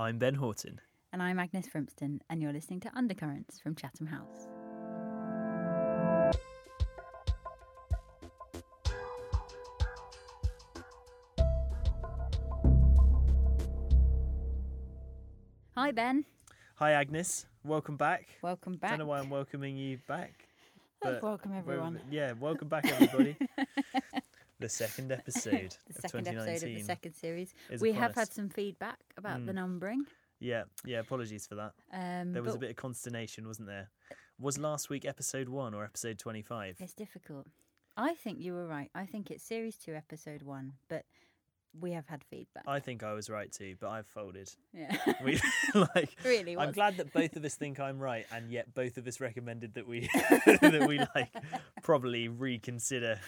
I'm Ben Horton. And I'm Agnes Frimston, and you're listening to Undercurrents from Chatham House. Hi, Ben. Hi, Agnes. Welcome back. Welcome back. Don't know why I'm welcoming you back. Welcome everyone. Yeah, welcome back, everybody. the second episode the second 2019. episode of the second series. We have us. had some feedback about the Mm. numbering. Yeah, yeah. Apologies for that. Um, There was a bit of consternation, wasn't there? Was last week episode one or episode 25? It's difficult. I think you were right. I think it's series two, episode one, but we have had feedback. I think I was right too, but I've folded. yeah. We like. really I'm glad that both of us think I'm right, and yet both of us recommended that we that we like probably reconsider.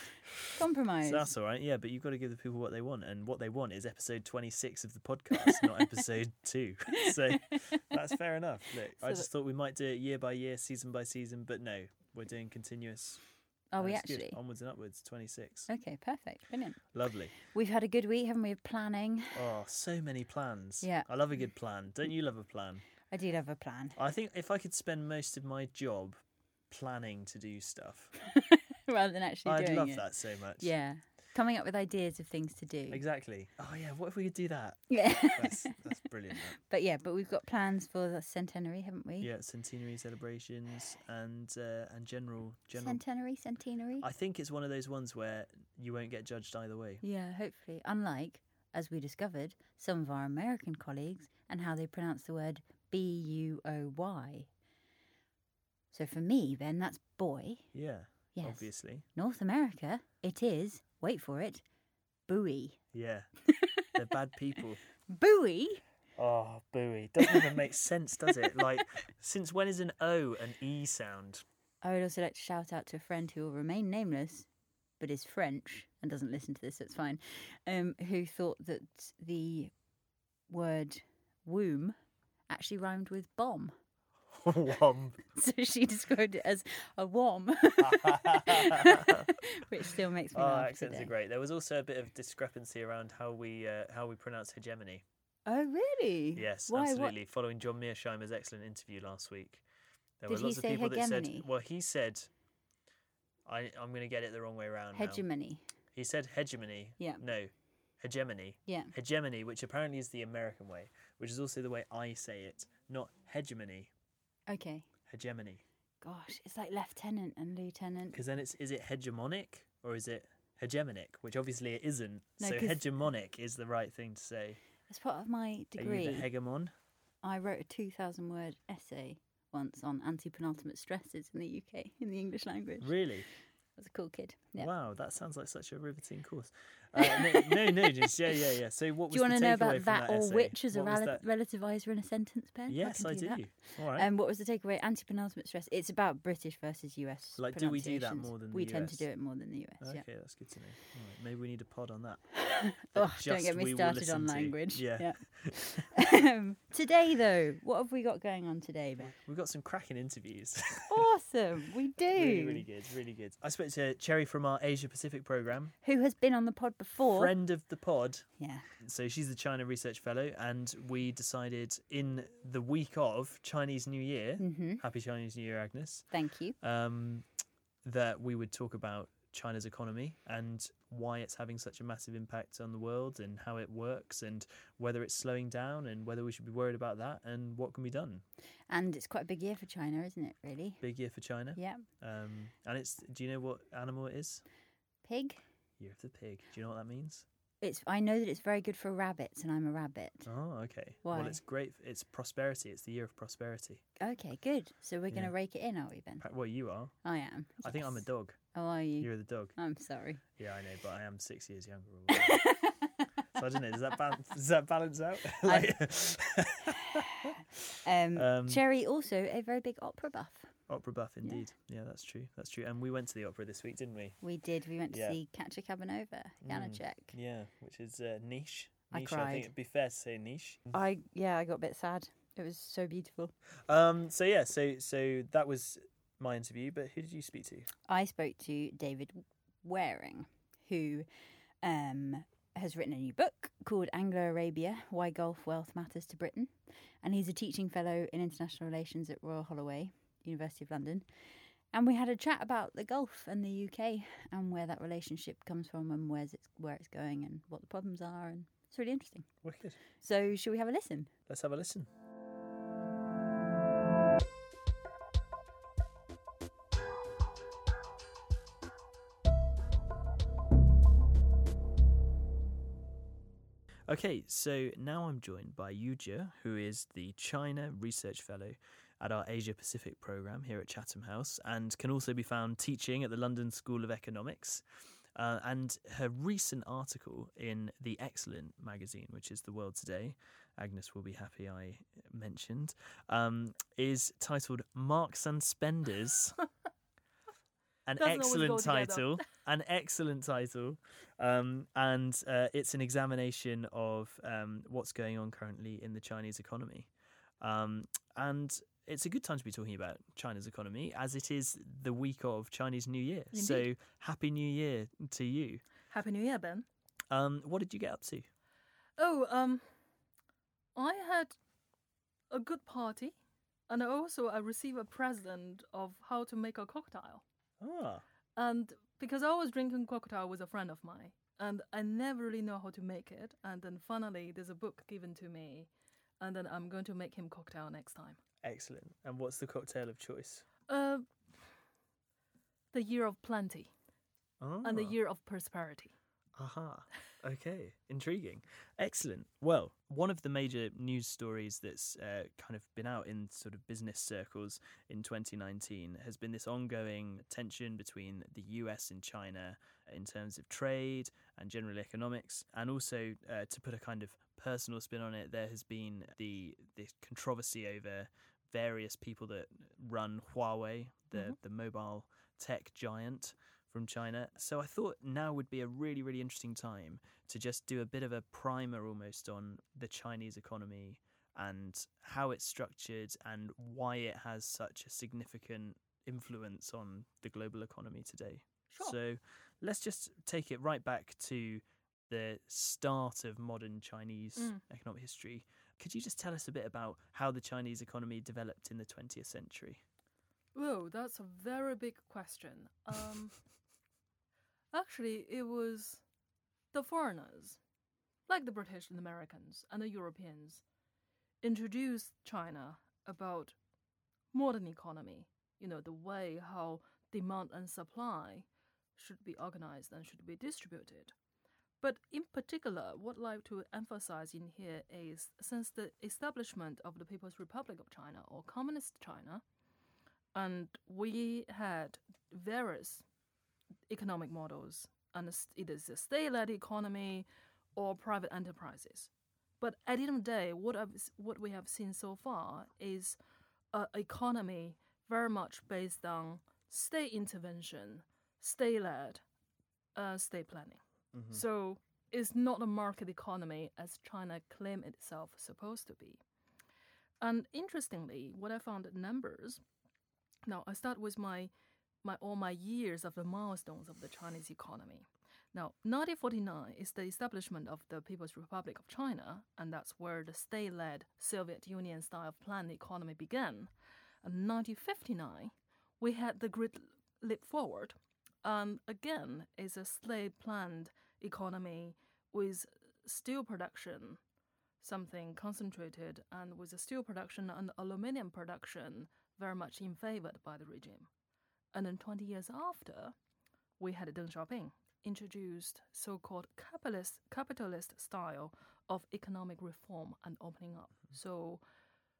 Compromise. So that's all right, yeah. But you've got to give the people what they want, and what they want is episode 26 of the podcast, not episode two. So that's fair enough. Look, I So just thought we might do it year by year, season by season, but no, we're doing continuous. Are we That's good. actually? onwards and upwards? 26. Okay, perfect. Brilliant. Lovely. We've had a good week, haven't we, of planning? Oh, so many plans. Yeah. I love a good plan. Don't you love a plan? I do love a plan. I think if I could spend most of my job planning to do stuff, Rather than actually. I'd doing love it. that so much. Yeah. Coming up with ideas of things to do. Exactly. Oh yeah. What if we could do that? Yeah. That's that's brilliant. That. but yeah, but we've got plans for the centenary, haven't we? Yeah, centenary celebrations and uh, and general general. Centenary, centenary. I think it's one of those ones where you won't get judged either way. Yeah, hopefully. Unlike, as we discovered, some of our American colleagues and how they pronounce the word B U O Y. So for me, then, that's boy. Yeah. Yes. Obviously. North America, it is, wait for it, buoy. Yeah. They're bad people. Buoy? Oh, buoy. Doesn't even make sense, does it? Like, since when is an O an E sound? I would also like to shout out to a friend who will remain nameless, but is French and doesn't listen to this, so it's fine, um, who thought that the word womb actually rhymed with bomb. Wom. So she described it as a wom, which still makes me Oh, laugh. accents today. are great. There was also a bit of discrepancy around how we uh, how we pronounce hegemony. Oh, really? Yes, Why? What- absolutely. Following John Mearsheimer's excellent interview last week, there Did were lots of people that said, hegemony? "Well, he said, I I'm going to get it the wrong way around." now. Hegemony. He said hegemony. Yeah. No, hegemony. Yeah. Hegemony, which apparently is the American way, which is also the way I say it, not hegemony. Okay. Hegemony. Gosh, it's like lieutenant and lieutenant. Because then it's is it hegemonic or is it hegemonic? Which obviously it isn't. No, so hegemonic is the right thing to say. As part of my degree, Are you the hegemon? I wrote a 2,000 word essay once on antepenultimate stresses in the UK in the English language. Really? I was a cool kid. Yeah. Wow, that sounds like such a riveting course. Uh, no, no, no, just yeah, yeah, yeah. So what Do you want to know about from that, or essay? which as a What rel- that? relativizer in a sentence, Ben? Yes, I, can do. that. All right. Um, what was the takeaway? Antepenultimate stress. It's about British versus US. Like, do we do that more than we the tend to do it more than the US. okay, Yeah. that's good to know. All right, maybe we need a pod on that. Oh, don't get me started on listen to. language. Yeah. um, today, though, what have we got going on today, Ben? We've got some cracking interviews. Awesome, we do. really, really good, really good. I spoke to Cherry from our Asia Pacific program, Who has been on the pod before? friend of the pod. Yeah. So she's the China Research Fellow, and we decided in the week of Chinese New Year, hmm Happy Chinese New Year, Agnes, Thank you. um, that we would talk about China's economy and why it's having such a massive impact on the world and how it works and whether it's slowing down and whether we should be worried about that and what can be done. And it's quite a big year for China, isn't it? Really? Big year for China. Yeah. Um, and it's, do you know what animal it is? Pig. Year of the pig. Do you know what that means? It's. I know that it's very good for rabbits, and I'm a rabbit. Oh, okay. Why? Well, it's great. It's prosperity. It's the year of prosperity. Okay, good. So we're going Yeah. to rake it in, are we, Ben? Well, you are. I am. I think I'm a Yes. dog. Oh, are you? You're the dog. I'm sorry. Yeah, I know, but I am six years younger. or whatever. so I don't know. Does that balance? Does that balance out? like, Um, Um, Cherry also a very big opera buff. Opera buff, indeed. Yeah. that's true. That's true. And we went to the opera this week, didn't we? We did. We went to Yeah. see Katya Kabanova, Janacek. Yeah, which is uh, niche. I Niche. I, cried. think it'd be fair to say niche. I yeah, I got a bit sad. It was so beautiful. Um. So yeah. So so that was my interview. But who did you speak to? I spoke to David Wearing, who um, has written a new book called Anglo Arabia Why Gulf Wealth Matters to Britain. And he's a teaching fellow in international relations at Royal Holloway, University of London. And we had a chat about the Gulf and the UK and where that relationship comes from and where's it's, where it's going and what the problems are. And it's really interesting. Wicked. So, should we have a listen? Let's have a listen. Okay, so now I'm joined by Yu Jie, who is the China Research Fellow at our Asia Pacific program here at Chatham House and can also be found teaching at the London School of Economics. Uh, and her recent article in the Excellent magazine, which is The World Today, Agnes will be happy I mentioned, um, is titled Marx and Spenders. an excellent title. An excellent title. Um, and uh, it's an examination of um, what's going on currently in the Chinese economy. Um, and it's a good time to be talking about China's economy as it is the week of Chinese New Year. So happy New Year to you. Happy New Year, Ben. Um, what did you get up to? Oh, um, I had a good party, and also I received a present of how to make a cocktail. Ah, And because I was drinking cocktail with a friend of mine, and I never really know how to make it, and then finally there's a book given to me, and then I'm going to make him cocktail next time. Excellent. And what's the cocktail of choice? Uh, the year of plenty Ah, and the year of prosperity. Aha. Okay. Intriguing. Excellent. Well, one of the major news stories that's uh, kind of been out in sort of business circles in 2019 has been this ongoing tension between the US and China in terms of trade and general economics. And also, uh, to put a kind of personal spin on it, there has been the, the controversy over various people that run Huawei, the, Mhm. the mobile tech giant from China. So I thought now would be a really, really interesting time to just do a bit of a primer almost on the Chinese economy and how it's structured and why it has such a significant influence on the global economy today. Sure. So let's just take it right back to the start of modern Chinese Mm. economic history. Could you just tell us a bit about how the Chinese economy developed in the 20th century? Whoa, that's a very big question. Um, actually, it was the foreigners, like the British and Americans and the Europeans, introduced China about modern economy. You know, the way how demand and supply should be organized and should be distributed. But in particular, what I'd like to emphasize in here is since the establishment of the People's Republic of China or Communist China, and we had various economic models, and it is a state-led economy or private enterprises. But at the end of the day, what I've, what we have seen so far is an economy very much based on state intervention, state-led, uh, state planning. Mm-hmm. So it's not a market economy as China claimed itself supposed to be. And interestingly, what I found in numbers. Now I start with my my all my years of the milestones of the Chinese economy. Now, 1949 is the establishment of the People's Republic of China, and that's where the state-led Soviet Union style planned economy began. And 1959, we had the Great Leap Forward, and again, is a state-planned economy with steel production, something concentrated, and with the steel production and aluminium production very much in favored by the regime. And then 20 years after, we had Deng Xiaoping introduced so-called capitalist capitalist style of economic reform and opening up. Mm-hmm. So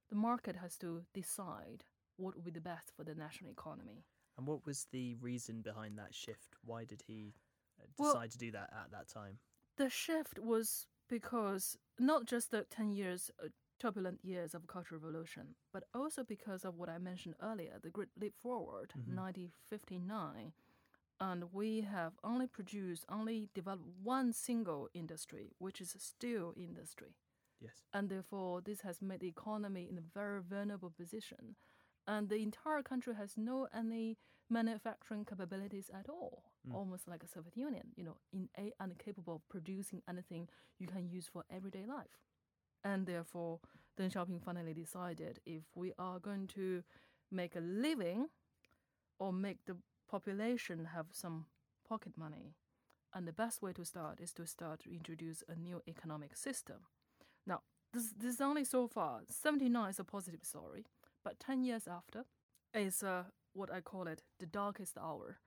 the market has to decide what would be the best for the national economy. And what was the reason behind that shift? Why did he uh, Well- decide to do that at that time? The shift was because not just the 10 years uh, turbulent years of Cultural Revolution, but also because of what I mentioned earlier, the Great Leap Forward, Mhm. 1959. And we have only produced, only developed one single industry, which is steel industry. Yes. And therefore, this has made the economy in a very vulnerable position. and the entire country has no any manufacturing capabilities at all. Mm. Almost like a Soviet Union, you know, in a incapable of producing anything you can use for everyday life. And therefore, Deng Xiaoping finally decided if we are going to make a living or make the population have some pocket money, and the best way to start is to start to introduce a new economic system. Now, this, this is only so far. 79 is a positive story, but 10 years after is uh, what I call it the darkest hour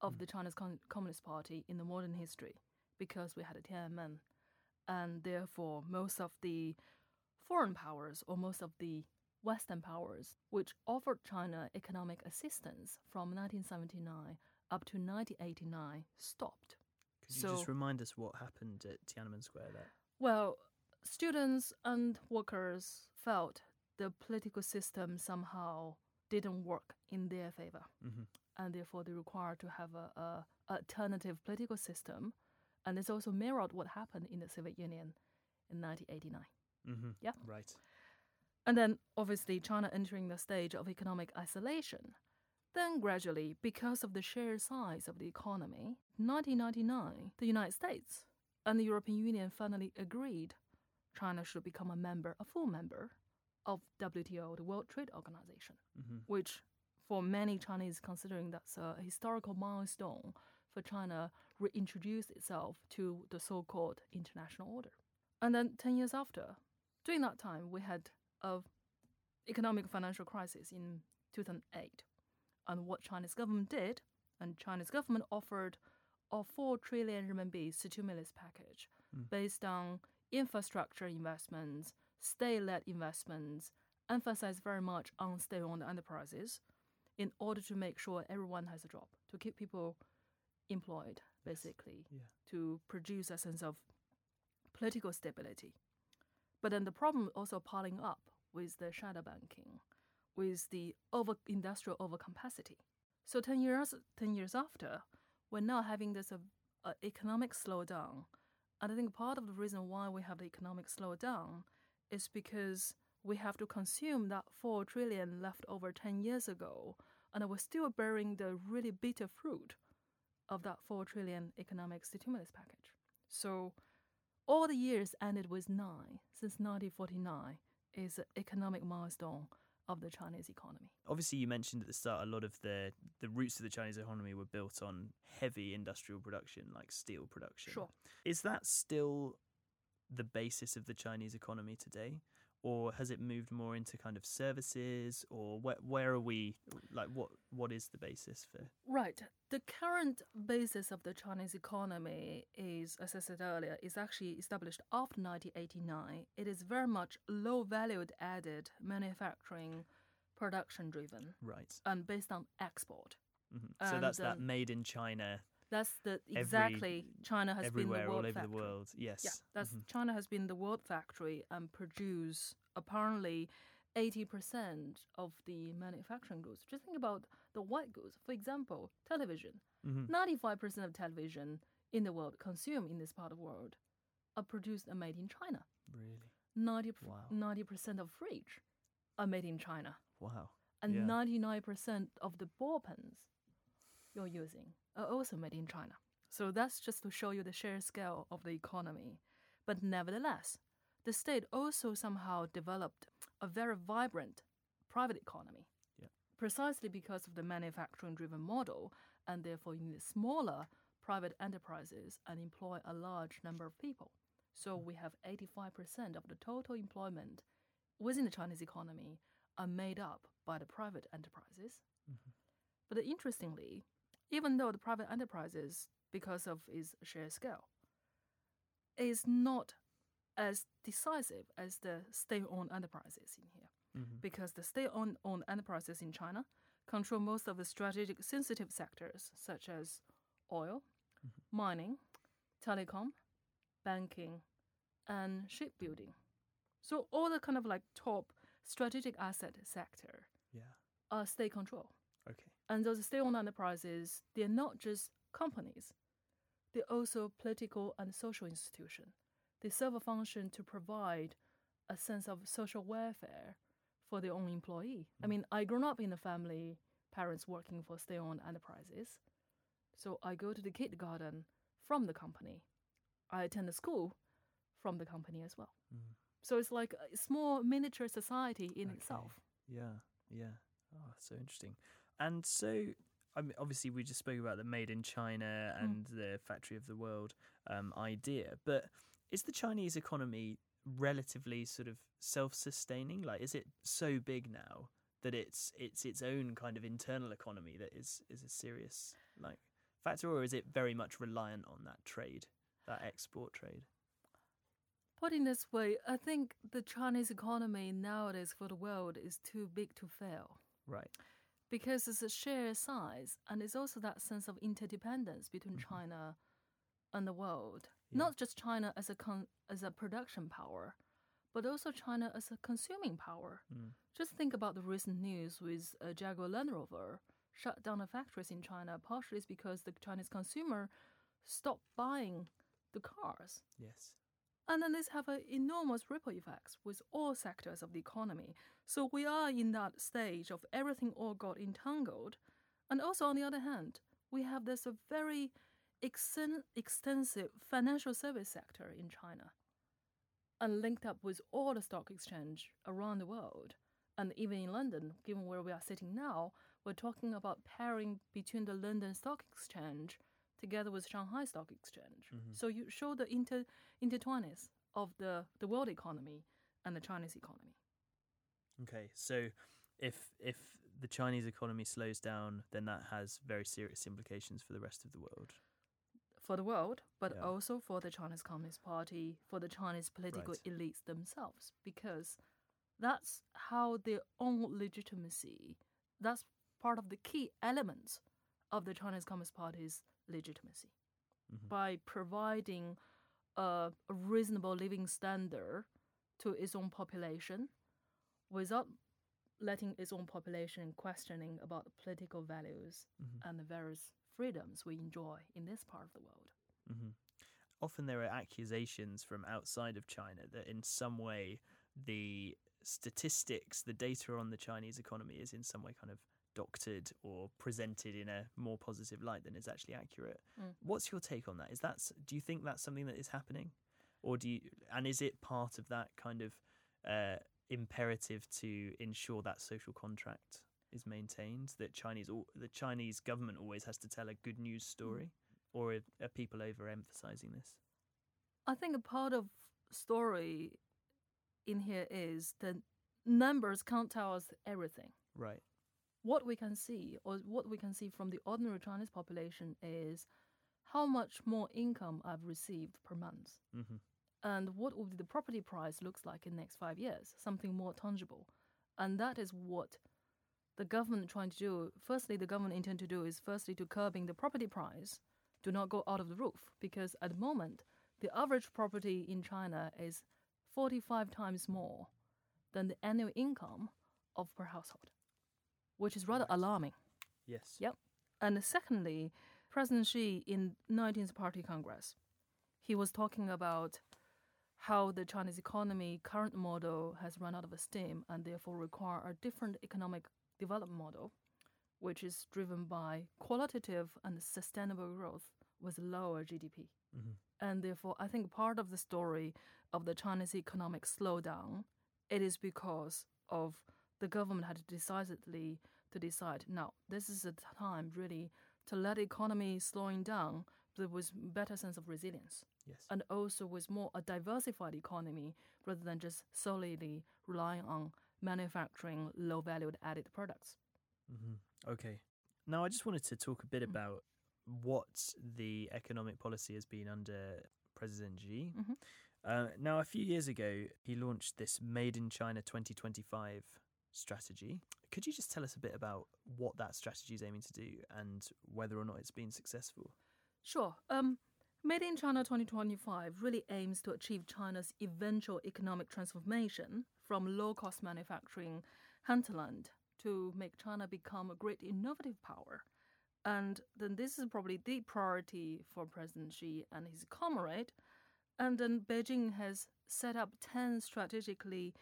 of the mm. Chinese Con- Communist Party in the modern history because we had a Tiananmen, and therefore most of the foreign powers or most of the Western powers which offered China economic assistance from 1979 up to 1989 stopped. Could you So- just remind us what happened at Tiananmen Square there? Well, students and workers felt the political system somehow didn't work in their favor, hmm and therefore they required to have a, a alternative political system. And this also mirrored what happened in the Soviet Union in 1989. hmm Yeah. Right. And then, obviously, China entering the stage of economic isolation. Then, gradually, because of the sheer size of the economy, 1999, the United States and the European Union finally agreed China should become a member, a full member of WTO, the World Trade Organization, hmm which for many Chinese considering that's a historical milestone for China reintroduce itself to the so-called international order. And then 10 years after, during that time, we had a economic financial crisis in 2008. And what Chinese government did, and Chinese government offered a 4 trillion RMB stimulus package Mm. based on infrastructure investments, state-led investments, emphasize very much on state-owned enterprises in order to make sure everyone has a job, to keep people employed, basically, Yeah. to produce a sense of political stability. But then the problem also piling up with the shadow banking, with the over industrial overcapacity. So ten years ten years after, we're now having this uh, uh, economic slowdown, and I think part of the reason why we have the economic slowdown is because we have to consume that four trillion left over ten years ago, and we're still bearing the really bitter fruit of that four trillion economic stimulus package. So all the years ended with nine since 1949 is an economic milestone of the Chinese economy. Obviously, you mentioned at the start a lot of the the roots of the Chinese economy were built on heavy industrial production, like steel production. Sure. Is that still the basis of the Chinese economy today, or has it moved more into kind of services, or where where are we? Like, what what is the basis for? Right. The current basis of the Chinese economy is, as I said earlier, is actually established after 1989. It is very much low valued added manufacturing production driven Right. and based on export. hmm So And, that's that um, made in China That's the Every- exactly China has been the world all over factory. the world. Yes. Yeah, that's Mhm. China has been the world factory and produce apparently 80% of the manufacturing goods. Just think about the white goods. For example, television. Mhm. 95% of television in the world consumed in this part of the world are produced and made in China. Really. 90, Wow. 90% of fridge are made in China. Wow. And Yeah. 99% of the ball pens you're using are also made in China. So that's just to show you the sheer scale of the economy. But nevertheless, the state also somehow developed a very vibrant private economy. Yeah. Precisely because of the manufacturing driven model, and therefore you need smaller private enterprises and employ a large number of people. So we have 85% of the total employment within the Chinese economy are made up by the private enterprises. Mhm. But interestingly, even though the private enterprises, because of its sheer scale, is not as decisive as the state-owned enterprises in here, Mhm. because the state-owned owned enterprises in China control most of the strategic sensitive sectors such as oil, mining, telecom, banking, and shipbuilding. So all the kind of like top strategic asset sector Yeah. are state control. And those state-owned enterprises, they're not just companies; they're also political and social institution. They serve a function to provide a sense of social welfare for their own employee. I Mm. mean, I grew up in a family, parents working for state-owned enterprises. So I go to the kindergarten from the company. I attend the school from the company as well. Mm. So it's like a small miniature society in Okay. itself. Yeah, yeah. Oh, so interesting. And so, I mean, obviously, we just spoke about the made in China Mm. and the factory of the world um, idea, but is the Chinese economy relatively sort of self-sustaining? Like, is it so big now that it's it's its own kind of internal economy that is is a serious like factor, or is it very much reliant on that trade, that export trade? Put in this way, I think the Chinese economy nowadays for the world is too big to fail. Right. Because it's a sheer size and it's also that sense of interdependence between Mhm. China and the world. Yeah. Not just China as a con- as a production power, but also China as a consuming power. Mm. Just think about the recent news with uh, Jaguar Land Rover shut down the factories in China. Partially because the Chinese consumer stopped buying the cars. Yes. And then this have an enormous ripple effects with all sectors of the economy. So we are in that stage of everything all got entangled. And also on the other hand, we have this very exen- extensive financial service sector in China and linked up with all the stock exchange around the world. And even in London, given where we are sitting now, we're talking about pairing between the London Stock Exchange together with Shanghai Stock Exchange. Mhm. So you show the inter intertwinedness of the, the world economy and the Chinese economy. Okay, so if if the Chinese economy slows down, then that has very serious implications for the rest of the world. For the world, but Yeah. also for the Chinese Communist Party, for the Chinese political Right. elites themselves, because that's how their own legitimacy, that's part of the key elements of the Chinese Communist Party's legitimacy. Mhm. by providing a, a reasonable living standard to its own population without letting its own population questioning about the political values Mhm. and the various freedoms we enjoy in this part of the world. hmm Often there are accusations from outside of China that in some way the statistics, the data on the Chinese economy is in some way kind of doctored or presented in a more positive light than is actually accurate. Mm. What's your take on that? Is that do you think that's something that is happening, or do you and is it part of that kind of uh, imperative to ensure that social contract is maintained? That Chinese the Chinese government always has to tell a good news story, or are, are people overemphasizing this? I think a part of story in here is that numbers can't tell us everything. Right. What we can see, or what we can see from the ordinary Chinese population, is how much more income I've received per month, hmm and what would the property price looks like in the next five years, something more tangible, and that is what the government trying to do. Firstly, the government intend to do is firstly to curbing the property price, do not go out of the roof, because at the moment the average property in China is 45 times more than the annual income of per household, which is rather Right. alarming. Yes. Yep. And secondly, President Xi in 19th Party Congress, he was talking about how the Chinese economy current model has run out of steam and therefore require a different economic development model, which is driven by qualitative and sustainable growth with lower GDP. hmm And therefore, I think part of the story of the Chinese economic slowdown, it is because of the government had decisively to decide, now, this is a time really to let the economy slowing down, but with better sense of resilience. Yes. And also with more a diversified economy rather than just solely relying on manufacturing low valued added products. hmm Okay. Now, I just wanted to talk a bit Mm. about what the economic policy has been under President Xi. Mhm. Uh, now, a few years ago, he launched this Made in China 2025 strategy. Could you just tell us a bit about what that strategy is aiming to do and whether or not it's been successful? Sure. Um, Made in China 2025 really aims to achieve China's eventual economic transformation from low cost manufacturing hinterland to make China become a great innovative power. And then this is probably the priority for President Xi and his comrade. And then Beijing has set up 10 strategically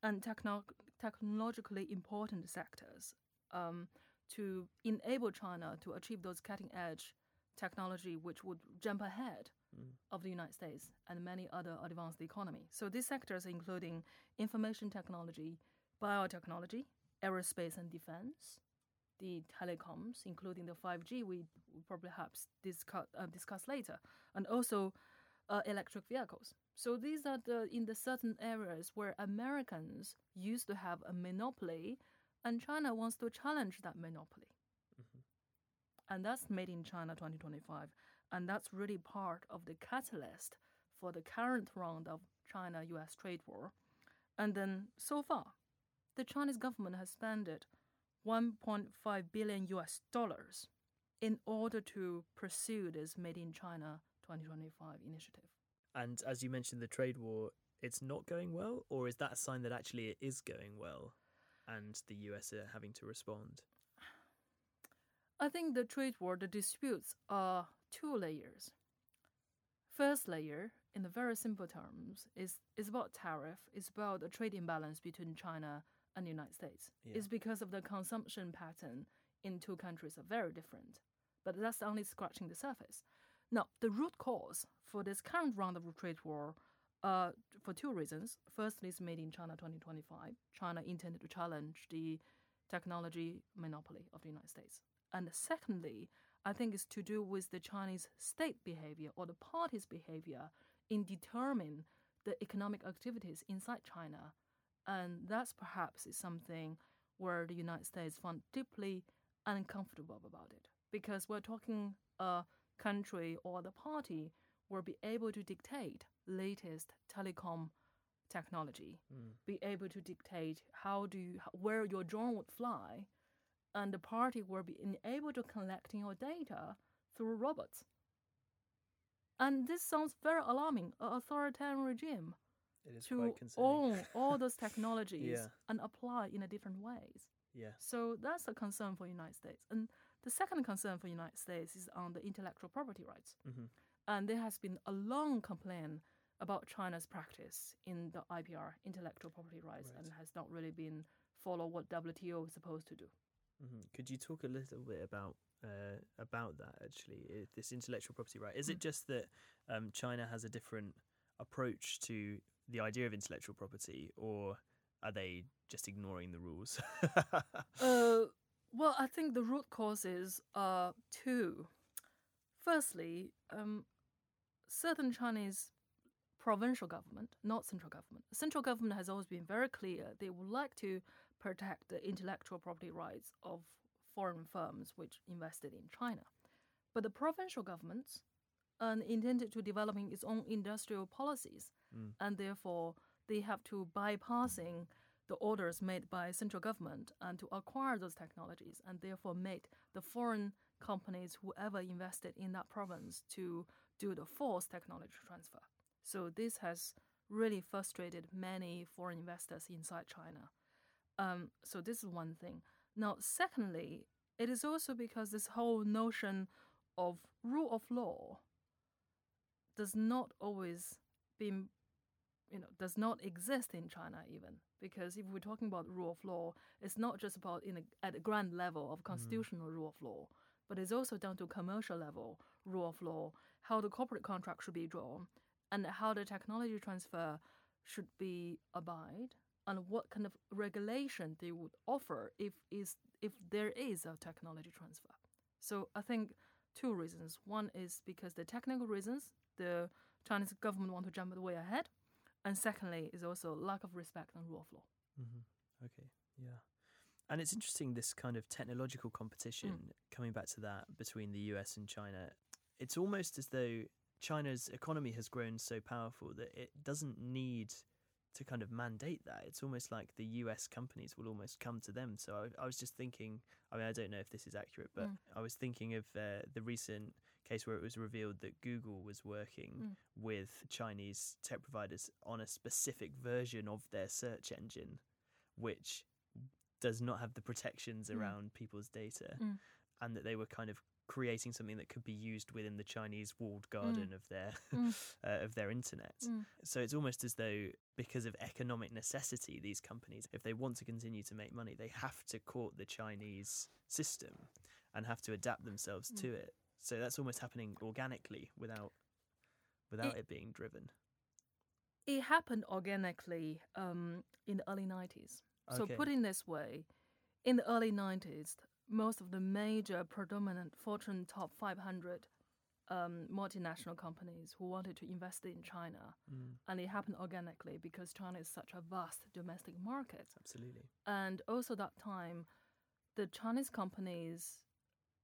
and techno- technologically important sectors um, to enable China to achieve those cutting edge technology which would jump ahead Mm. of the United States and many other advanced economy. So these sectors including information technology, biotechnology, aerospace and defense, the telecoms, including the 5G we will probably perhaps discuss, uh, discuss later, and also uh, electric vehicles. So these are the in the certain areas where Americans used to have a monopoly, and China wants to challenge that monopoly. Mm-hmm. And that's made in China 2025, and that's really part of the catalyst for the current round of China-U.S. trade war. And then so far, the Chinese government has spent 1.5 billion US dollars in order to pursue this Made in China 2025 initiative. And as you mentioned, the trade war, it's not going well, or is that a sign that actually it is going well, and the US are having to respond? I think the trade war, the disputes are two layers. First layer, in the very simple terms, is, is about tariff, it's about the trade imbalance between China and the United States. Yeah. It's because of the consumption pattern in two countries are very different. But that's only scratching the surface. Now, the root cause for this current round of trade war, uh, for two reasons. Firstly, it's made in China 2025. China intended to challenge the technology monopoly of the United States. And secondly, I think it's to do with the Chinese state behavior or the party's behavior in determining the economic activities inside China. And that's perhaps is something where the United States found deeply uncomfortable about it. Because we're talking a country or the party will be able to dictate latest telecom technology, Mm. be able to dictate how do you, where your drone would fly, and the party will be able to collecting your data through robots. And this sounds very alarming, an authoritarian regime It is to own all those technologies Yeah. and apply in a different ways. yeah. So that's a concern for the United States. And the second concern for the United States is on the intellectual property rights. hmm And there has been a long complaint about China's practice in the IPR, intellectual property rights, Right. and has not really been follow what WTO is supposed to do. hmm Could you talk a little bit about uh, about that actually? This intellectual property right? Is it just that um, China has a different approach to the idea of intellectual property, or are they just ignoring the rules? Uh, well, I think the root causes are two. Firstly, um, certain Chinese provincial government, not central government. Central government has always been very clear they would like to protect the intellectual property rights of foreign firms which invested in China. But the provincial governments uh, intended to developing its own industrial policies, Mm. and therefore they have to bypassing the orders made by central government and to acquire those technologies, and therefore made the foreign companies, whoever invested in that province, to do the forced technology transfer. So this has really frustrated many foreign investors inside China. Um, so this is one thing. Now, secondly, it is also because this whole notion of rule of law does not always be you know does not exist in China even because if we're talking about rule of law, it's not just about in a, at a grand level of mm. constitutional rule of law, but it's also down to commercial level rule of law, how the corporate contract should be drawn, and how the technology transfer should be abide, and what kind of regulation they would offer if is if there is a technology transfer. So I think two reasons. One is because the technical reasons, the Chinese government want to jump the way ahead, and secondly is also lack of respect and rule of law. Mm-hmm. Okay, yeah. And it's interesting this kind of technological competition, coming back to that between the US and China. It's almost as though China's economy has grown so powerful that it doesn't need to kind of mandate that. It's almost like the US companies will almost come to them. So I, I was just thinking, I mean, I don't know if this is accurate, but Mm. I was thinking of uh, the recent case where it was revealed that Google was working Mm. with Chinese tech providers on a specific version of their search engine, which does not have the protections Mm. around people's data, Mm. and that they were kind of creating something that could be used within the Chinese walled garden of their Mm. uh, of their internet. Mm. So it's almost as though because of economic necessity, these companies, if they want to continue to make money, they have to court the Chinese system and have to adapt themselves Mm. to it. So that's almost happening organically without without It- it, being driven. It happened organically um, in the early 90s. So, Okay. put in this way, in the early 90s, most of the major predominant Fortune top 500 um, multinational companies who wanted to invest in China, Mm, and it happened organically because China is such a vast domestic market. absolutely. And also that time, the Chinese companies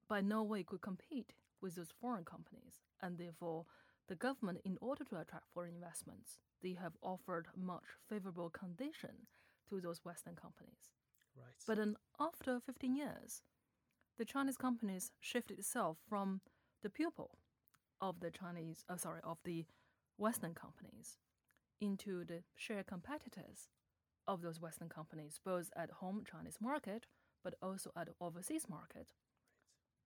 by no way could compete with those foreign companies. And therefore, the government, in order to attract foreign investments, they have offered much favorable condition to those Western companies. Right. But then after 15 years, the Chinese companies shifted itself from the pupil of the Chinese, uh, sorry, of the Western companies into the share competitors of those Western companies, both at home Chinese market, but also at overseas market.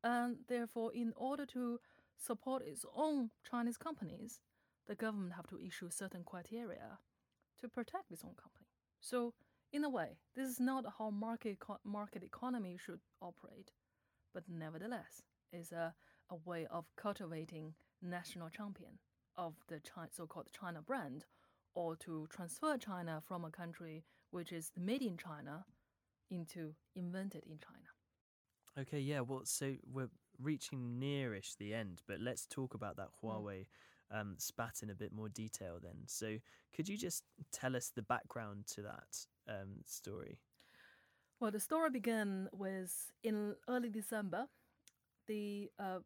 And therefore, in order to support its own Chinese companies, the government have to issue certain criteria to protect its own company. So, in a way, this is not how market market economy should operate, but nevertheless, is a, a way of cultivating national champion of the China, so-called China brand, or to transfer China from a country which is made in China into invented in China. Okay, yeah. Well, so we're reaching nearish the end, but let's talk about that Mm. Huawei um, spat in a bit more detail then. So, could you just tell us the background to that um, story? Well, the story began with in early December, the uh,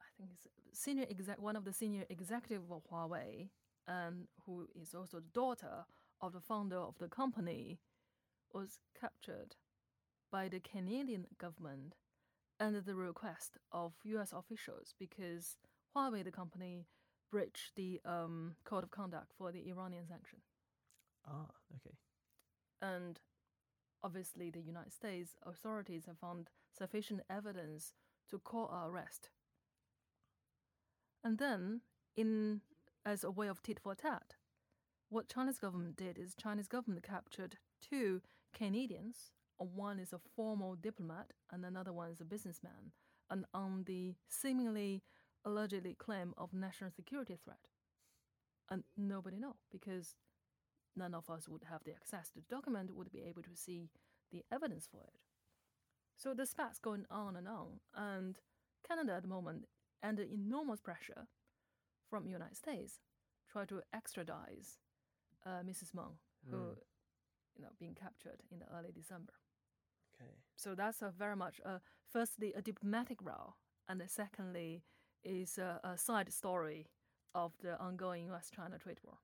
I think it's senior exec, one of the senior executive of Huawei, and who is also the daughter of the founder of the company, was captured by the Canadian government under the request of U.S. officials because Huawei, the company, breached the um, code of conduct for the Iranian sanction. Ah, okay. And obviously, the United States authorities have found sufficient evidence to call a arrest. And then, in as a way of tit for tat, what Chinese government did is Chinese government captured two Canadians. One is a formal diplomat, and another one is a businessman, and on the seemingly allegedly claim of national security threat. And nobody know because none of us would have the access to the document, would be able to see the evidence for it. So the spat's going on and on, and Canada at the moment under enormous pressure from United States try to extradite uh, Mrs. Meng, who Mm. You know being captured in the early December. Okay. So that's a very much a firstly a diplomatic row, and secondly is a, a side story of the ongoing U.S.-China trade war.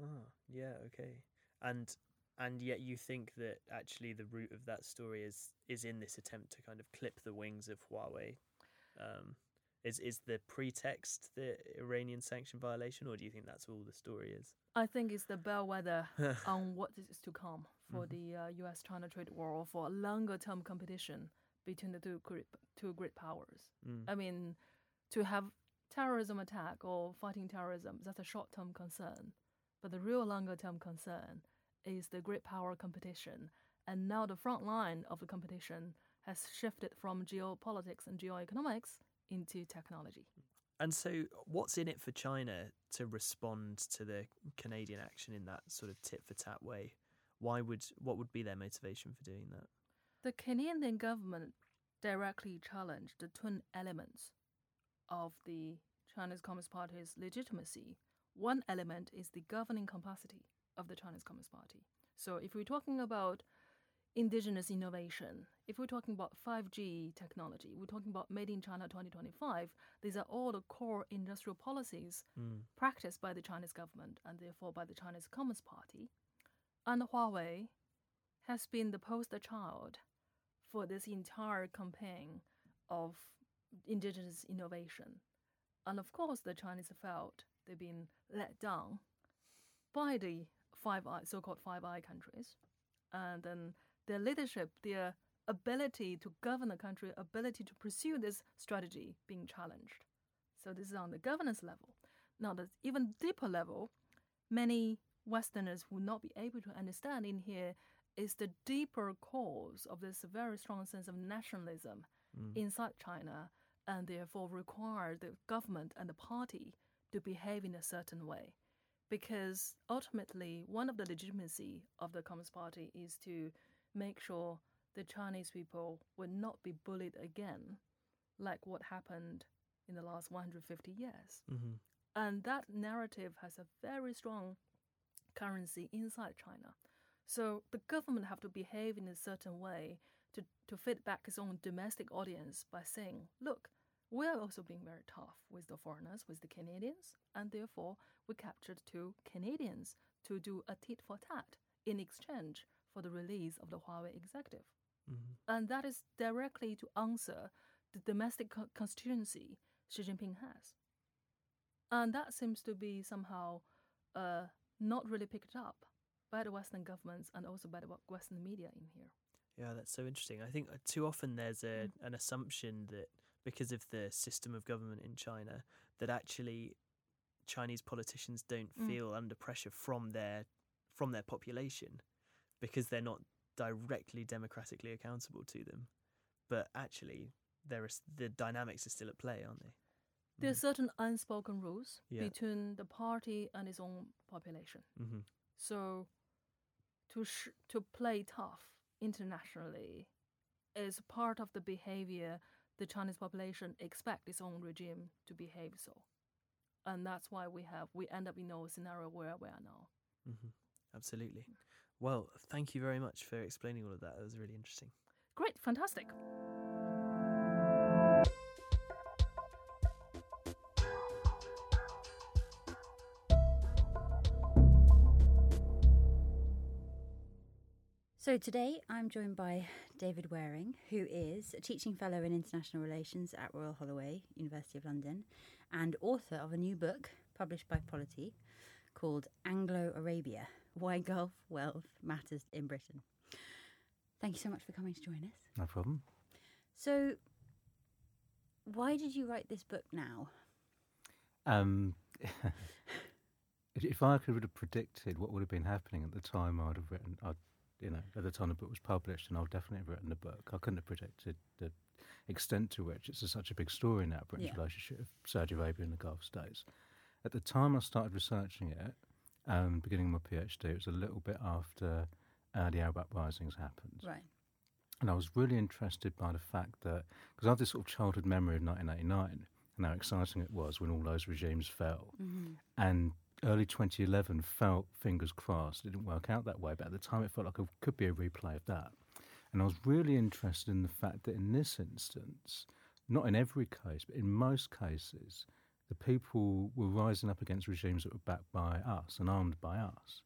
Uh-huh. Yeah, okay. And and yet you think that actually the root of that story is is in this attempt to kind of clip the wings of Huawei. Um, is is the pretext the Iranian sanction violation, or do you think that's all the story is? I think it's the bellwether on what is to come for Mhm. the uh, U.S.-China trade war or for a longer-term competition between the two great, two great powers. Mm. I mean, to have terrorism attack or fighting terrorism, that's a short-term concern. But the real longer-term concern is the great power competition. And now the front line of the competition has shifted from geopolitics and geoeconomics into technology. And so, what's in it for China to respond to the Canadian action in that sort of tit for tat way? Why would what would be their motivation for doing that? The Canadian government directly challenged the twin elements of the Chinese Communist Party's legitimacy. One element is the governing capacity of the Chinese Communist Party. So, if we're talking about indigenous innovation, if we're talking about 5G technology, we're talking about Made in China 2025, these are all the core industrial policies Mm. practiced by the Chinese government and therefore by the Chinese Communist Party. And Huawei has been the poster child for this entire campaign of indigenous innovation. And of course, the Chinese felt they've been let down by the Five so-called Five Eye countries, and then their leadership, their ability to govern the country, ability to pursue this strategy being challenged. So this is on the governance level. Now, the even deeper level, many Westerners will not be able to understand in here is the deeper cause of this very strong sense of nationalism Mm. inside China, and therefore require the government and the party to behave in a certain way. Because ultimately, one of the legitimacy of the Communist Party is to make sure the Chinese people will not be bullied again, like what happened in the last 150 years. hmm And that narrative has a very strong currency inside China. So the government have to behave in a certain way to, to fit back its own domestic audience by saying, look, we're also being very tough with the foreigners, with the Canadians, and therefore we captured two Canadians to do a tit for tat in exchange for the release of the Huawei executive. hmm And that is directly to answer the domestic co- constituency Xi Jinping has. And that seems to be somehow uh, not really picked up by the Western governments and also by the Western media in here. Yeah, that's so interesting. I think uh, too often there's a Mm. an assumption that because of the system of government in China, that actually Chinese politicians don't Mm. feel under pressure from their from their population because they're not directly democratically accountable to them. But actually, there is the dynamics are still at play, aren't they? There are certain unspoken rules Yeah. between the party and its own population. Mm-hmm. So, to sh- to play tough internationally is part of the behavior the Chinese population expect its own regime to behave so, and that's why we have we end up in a scenario where we are now. Mm-hmm. Absolutely. Well, thank you very much for explaining all of that. That was really interesting. Great, fantastic. So today I'm joined by David Wearing, who is a teaching fellow in international relations at Royal Holloway, University of London, and author of a new book published by Polity called Anglo Arabia Why Gulf Wealth Matters in Britain. Thank you so much for coming to join us. No problem. So, why did you write this book now? Um, if- I could have predicted what would have been happening at the time, I'd have written. I'd, you know, at the time the book was published, and I'd definitely have written the book. I couldn't have predicted the extent to which it's a, such a big story now, British Yeah. relationship with Saudi Arabia and the Gulf states. At the time I started researching it, um, beginning my PhD, it was a little bit after uh, the Arab uprisings happened. Right. And I was really interested by the fact that, because I have this sort of childhood memory of 1989 and how exciting it was when all those regimes fell. Mm-hmm. And early 2011 felt, fingers crossed, it didn't work out that way, but at the time it felt like it could be a replay of that. And I was really interested in the fact that in this instance, not in every case, but in most cases, the people were rising up against regimes that were backed by us and armed by us.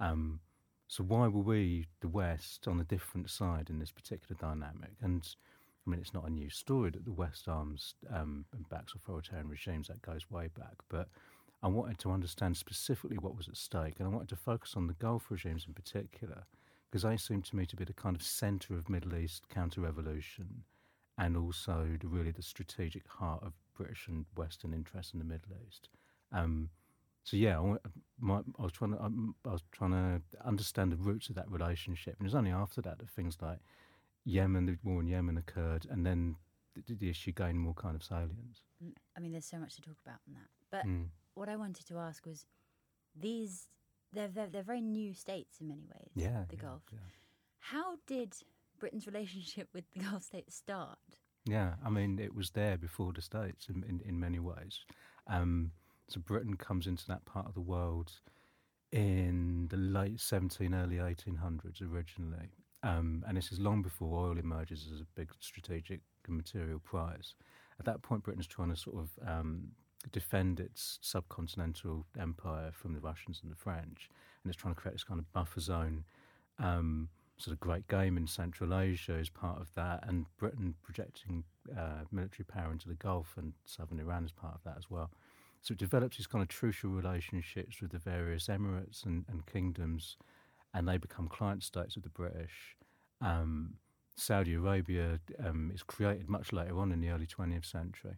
Um, so why were we, the West, on a different side in this particular dynamic? And I mean, it's not a new story that the West arms um, and backs authoritarian regimes. That goes way back. But I wanted to understand specifically what was at stake, and I wanted to focus on the Gulf regimes in particular, because they seem to me to be the kind of centre of Middle East counter-revolution, and also the, really the strategic heart of British and Western interests in the Middle East. Um, so yeah, I, my, I was trying to um, I was trying to understand the roots of that relationship, and it was only after that that things like Yemen, the war in Yemen occurred, and then the, the issue gained more kind of salience. Mm, I mean, there's so much to talk about on that. But Mm. what I wanted to ask was, these they're they're, they're very new states in many ways. Yeah, the yeah, Gulf. Yeah. How did Britain's relationship with the Gulf states start? Yeah, I mean, it was there before the States in, in, in many ways. Um, so Britain comes into that part of the world in the late 17, early 1800s originally. Um, and this is long before oil emerges as a big strategic and material prize. At that point, Britain's trying to sort of um, defend its subcontinental empire from the Russians and the French, and it's trying to create this kind of buffer zone. Um, sort of great game in Central Asia is part of that, and Britain projecting uh, military power into the Gulf and southern Iran is part of that as well. So it develops these kind of trucial relationships with the various emirates and, and kingdoms, and they become client states of the British. Um, Saudi Arabia um, is created much later on in the early 20th century.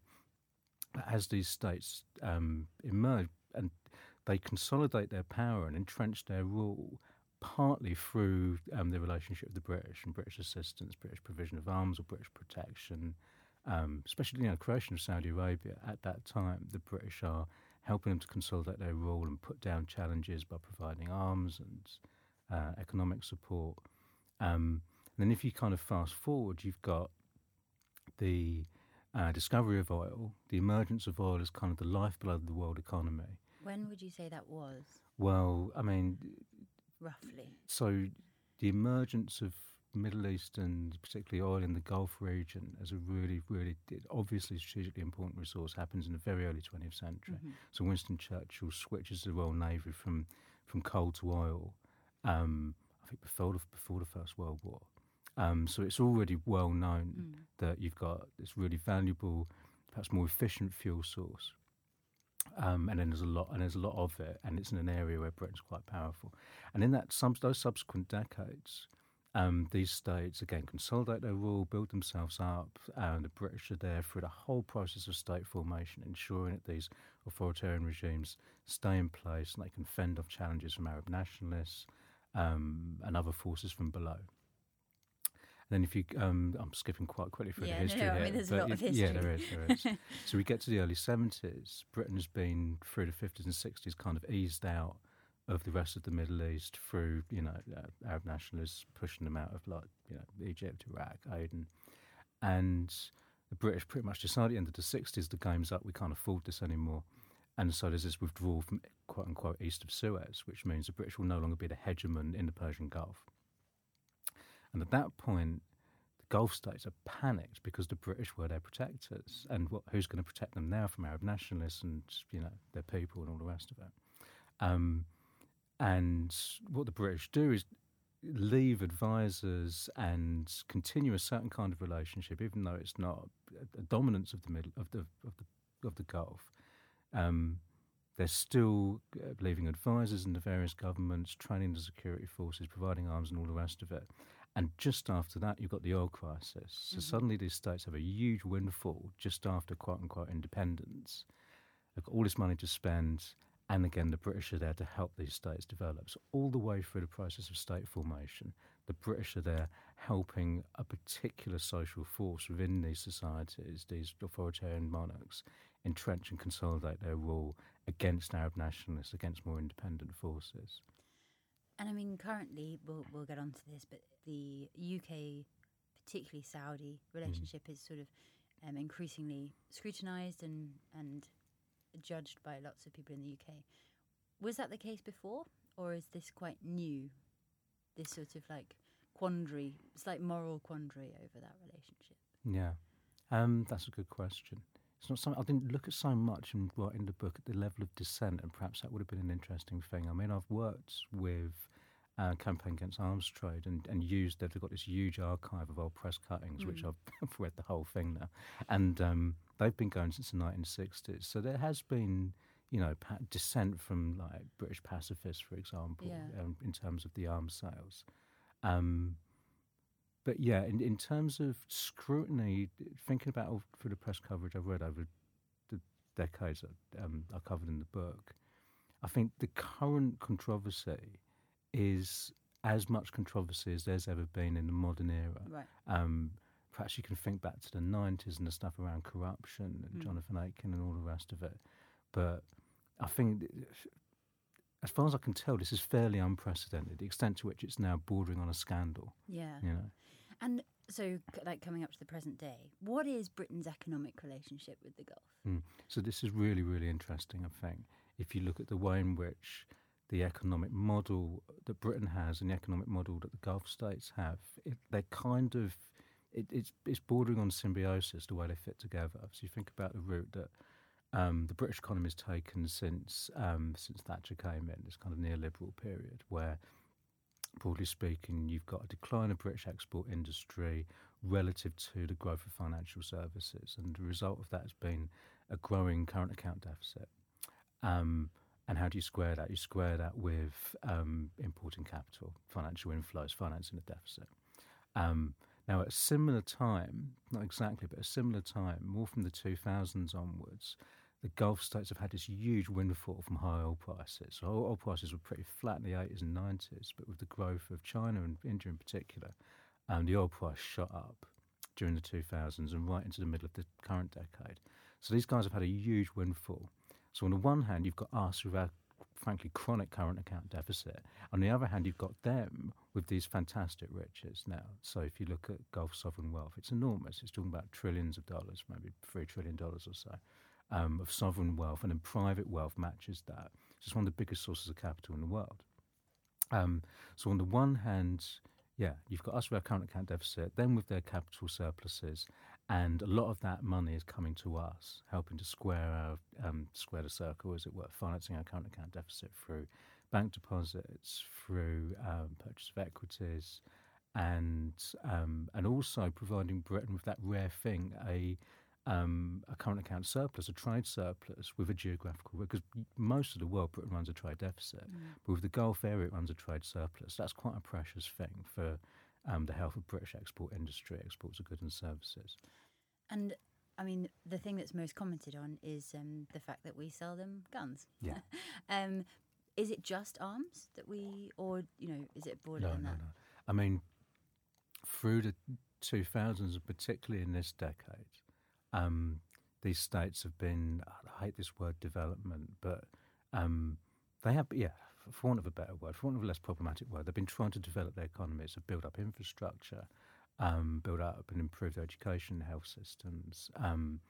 But as these states um, emerge and they consolidate their power and entrench their rule, partly through um, the relationship with the British and British assistance, British provision of arms or British protection, um, especially you know, creation of Saudi Arabia at that time, the British are helping them to consolidate their rule and put down challenges by providing arms and uh, economic support. Um, and then if you kind of fast forward, you've got the uh, discovery of oil, the emergence of oil as kind of the lifeblood of the world economy. When would you say that was, Well, I mean, roughly? so the emergence of Middle East and particularly oil in the Gulf region as a really, really obviously strategically important resource happens in the very early 20th century. Mhm. So Winston Churchill switches the Royal Navy from, from coal to oil, um, I think before the, before the First World War. Um, so it's already well known Mm. that you've got this really valuable, perhaps more efficient fuel source. Um, and then there's a lot, and there's a lot of it, and it's in an area where Britain's quite powerful. And in that, some those subsequent decades, um, these states again consolidate their rule, build themselves up, and the British are there through the whole process of state formation, ensuring that these authoritarian regimes stay in place and they can fend off challenges from Arab nationalists um, and other forces from below. Then, if you, um, I'm skipping quite quickly through Yeah, the history no, I here, mean, there's a lot of it- Yeah, there is. There is. so we get to the early 70s. Britain has been through the 50s and 60s, kind of eased out of the rest of the Middle East through, you know, uh, Arab nationalists pushing them out of like, you know, Egypt, Iraq, Aden, and the British pretty much decided at the end of the 60s the game's up, we can't afford this anymore. And so there's this withdrawal from quote unquote east of Suez, which means the British will no longer be the hegemon in the Persian Gulf. And at that point, the Gulf states are panicked because the British were their protectors, and what, who's going to protect them now from Arab nationalists and you know their people and all the rest of it. Um, and what the British do is leave advisors and continue a certain kind of relationship, even though it's not a, dominance of the middle of the of the of the Gulf. Um, they're still uh, leaving advisors in the various governments, training the security forces, providing arms, and all the rest of it. And just after that, you've got the oil crisis. So Mhm. suddenly these states have a huge windfall just after quote unquote independence. They've got all this money to spend, and again, the British are there to help these states develop. So all the way through the process of state formation, the British are there helping a particular social force within these societies, these authoritarian monarchs, entrench and consolidate their rule against Arab nationalists, against more independent forces. And I mean, currently, we'll, we'll get onto this, but the UK, particularly Saudi relationship, is sort of um, increasingly scrutinised and, and judged by lots of people in the UK. Was that the case before, or is this quite new? This sort of like quandary, slight moral quandary over that relationship. Yeah, um, that's a good question. It's not something I didn't look at so much in writing the book at the level of dissent, and perhaps that would have been an interesting thing. I mean, I've worked with uh, Campaign Against Arms Trade and, and used, they've got this huge archive of old press cuttings, which Mm. I've, I've read the whole thing now. And um, they've been going since the 1960s. So there has been, you know, pa- dissent from like British pacifists, for example, Yeah. um, in terms of the arms sales. Um, but yeah, in, in terms of scrutiny, thinking about all for the press coverage I've read over the decades that um, I covered in the book, I think the current controversy is as much controversy as there's ever been in the modern era. Right. Um, perhaps you can think back to the 90s and the stuff around corruption and Mm. Jonathan Aitken and all the rest of it. But I think, as far as I can tell, this is fairly unprecedented, the extent to which it's now bordering on a scandal, Yeah. you know. And so, like coming up to the present day, what is Britain's economic relationship with the Gulf? Mm. So this is really, really interesting. I think if you look at the way in which the economic model that Britain has and the economic model that the Gulf states have, it, they're kind of it, it's it's bordering on symbiosis the way they fit together. So you think about the route that um, the British economy has taken since um, since Thatcher came in, this kind of neoliberal period where. Broadly speaking, you've got a decline of British export industry relative to the growth of financial services, and the result of that has been a growing current account deficit. Um, and how do you square that? You square that with um, importing capital, financial inflows, financing the deficit. Um, Now, at a similar time, not exactly, but a similar time, more from the 2000s onwards, the Gulf states have had this huge windfall from high oil prices. So oil prices were pretty flat in the 80s and 90s, but with the growth of China and India in particular, um, the oil price shot up during the 2000s and right into the middle of the current decade. So these guys have had a huge windfall. So on the one hand, you've got us with our frankly chronic current account deficit. On the other hand, you've got them with these fantastic riches now. So if you look at Gulf sovereign wealth, it's enormous. It's talking about trillions of dollars, maybe three trillion dollars or so um, of sovereign wealth, and then private wealth matches that. It's just one of the biggest sources of capital in the world. Um, so on the one hand, yeah, you've got us with our current account deficit, then with their capital surpluses, and a lot of that money is coming to us, helping to square our um, square the circle, as it were, financing our current account deficit through bank deposits, through um, purchase of equities, and um, and also providing Britain with that rare thing, a um, a current account surplus, a trade surplus with a geographical, because most of the world Britain runs a trade deficit, mm. but with the Gulf area it runs a trade surplus. That's quite a precious thing for um, the health of British export industry, exports of goods and services. And I mean, the thing that's most commented on is um, the fact that we sell them guns. Yeah. um, is it just arms that we, or you know, is it broader no, than no, that? No, I mean, through the 2000s, particularly in this decade, um, these states have been, I hate this word development, but um, they have, yeah, for want of a better word, for want of a less problematic word, they've been trying to develop their economies, to build up infrastructure, um, build up and improve their education, health systems. Um,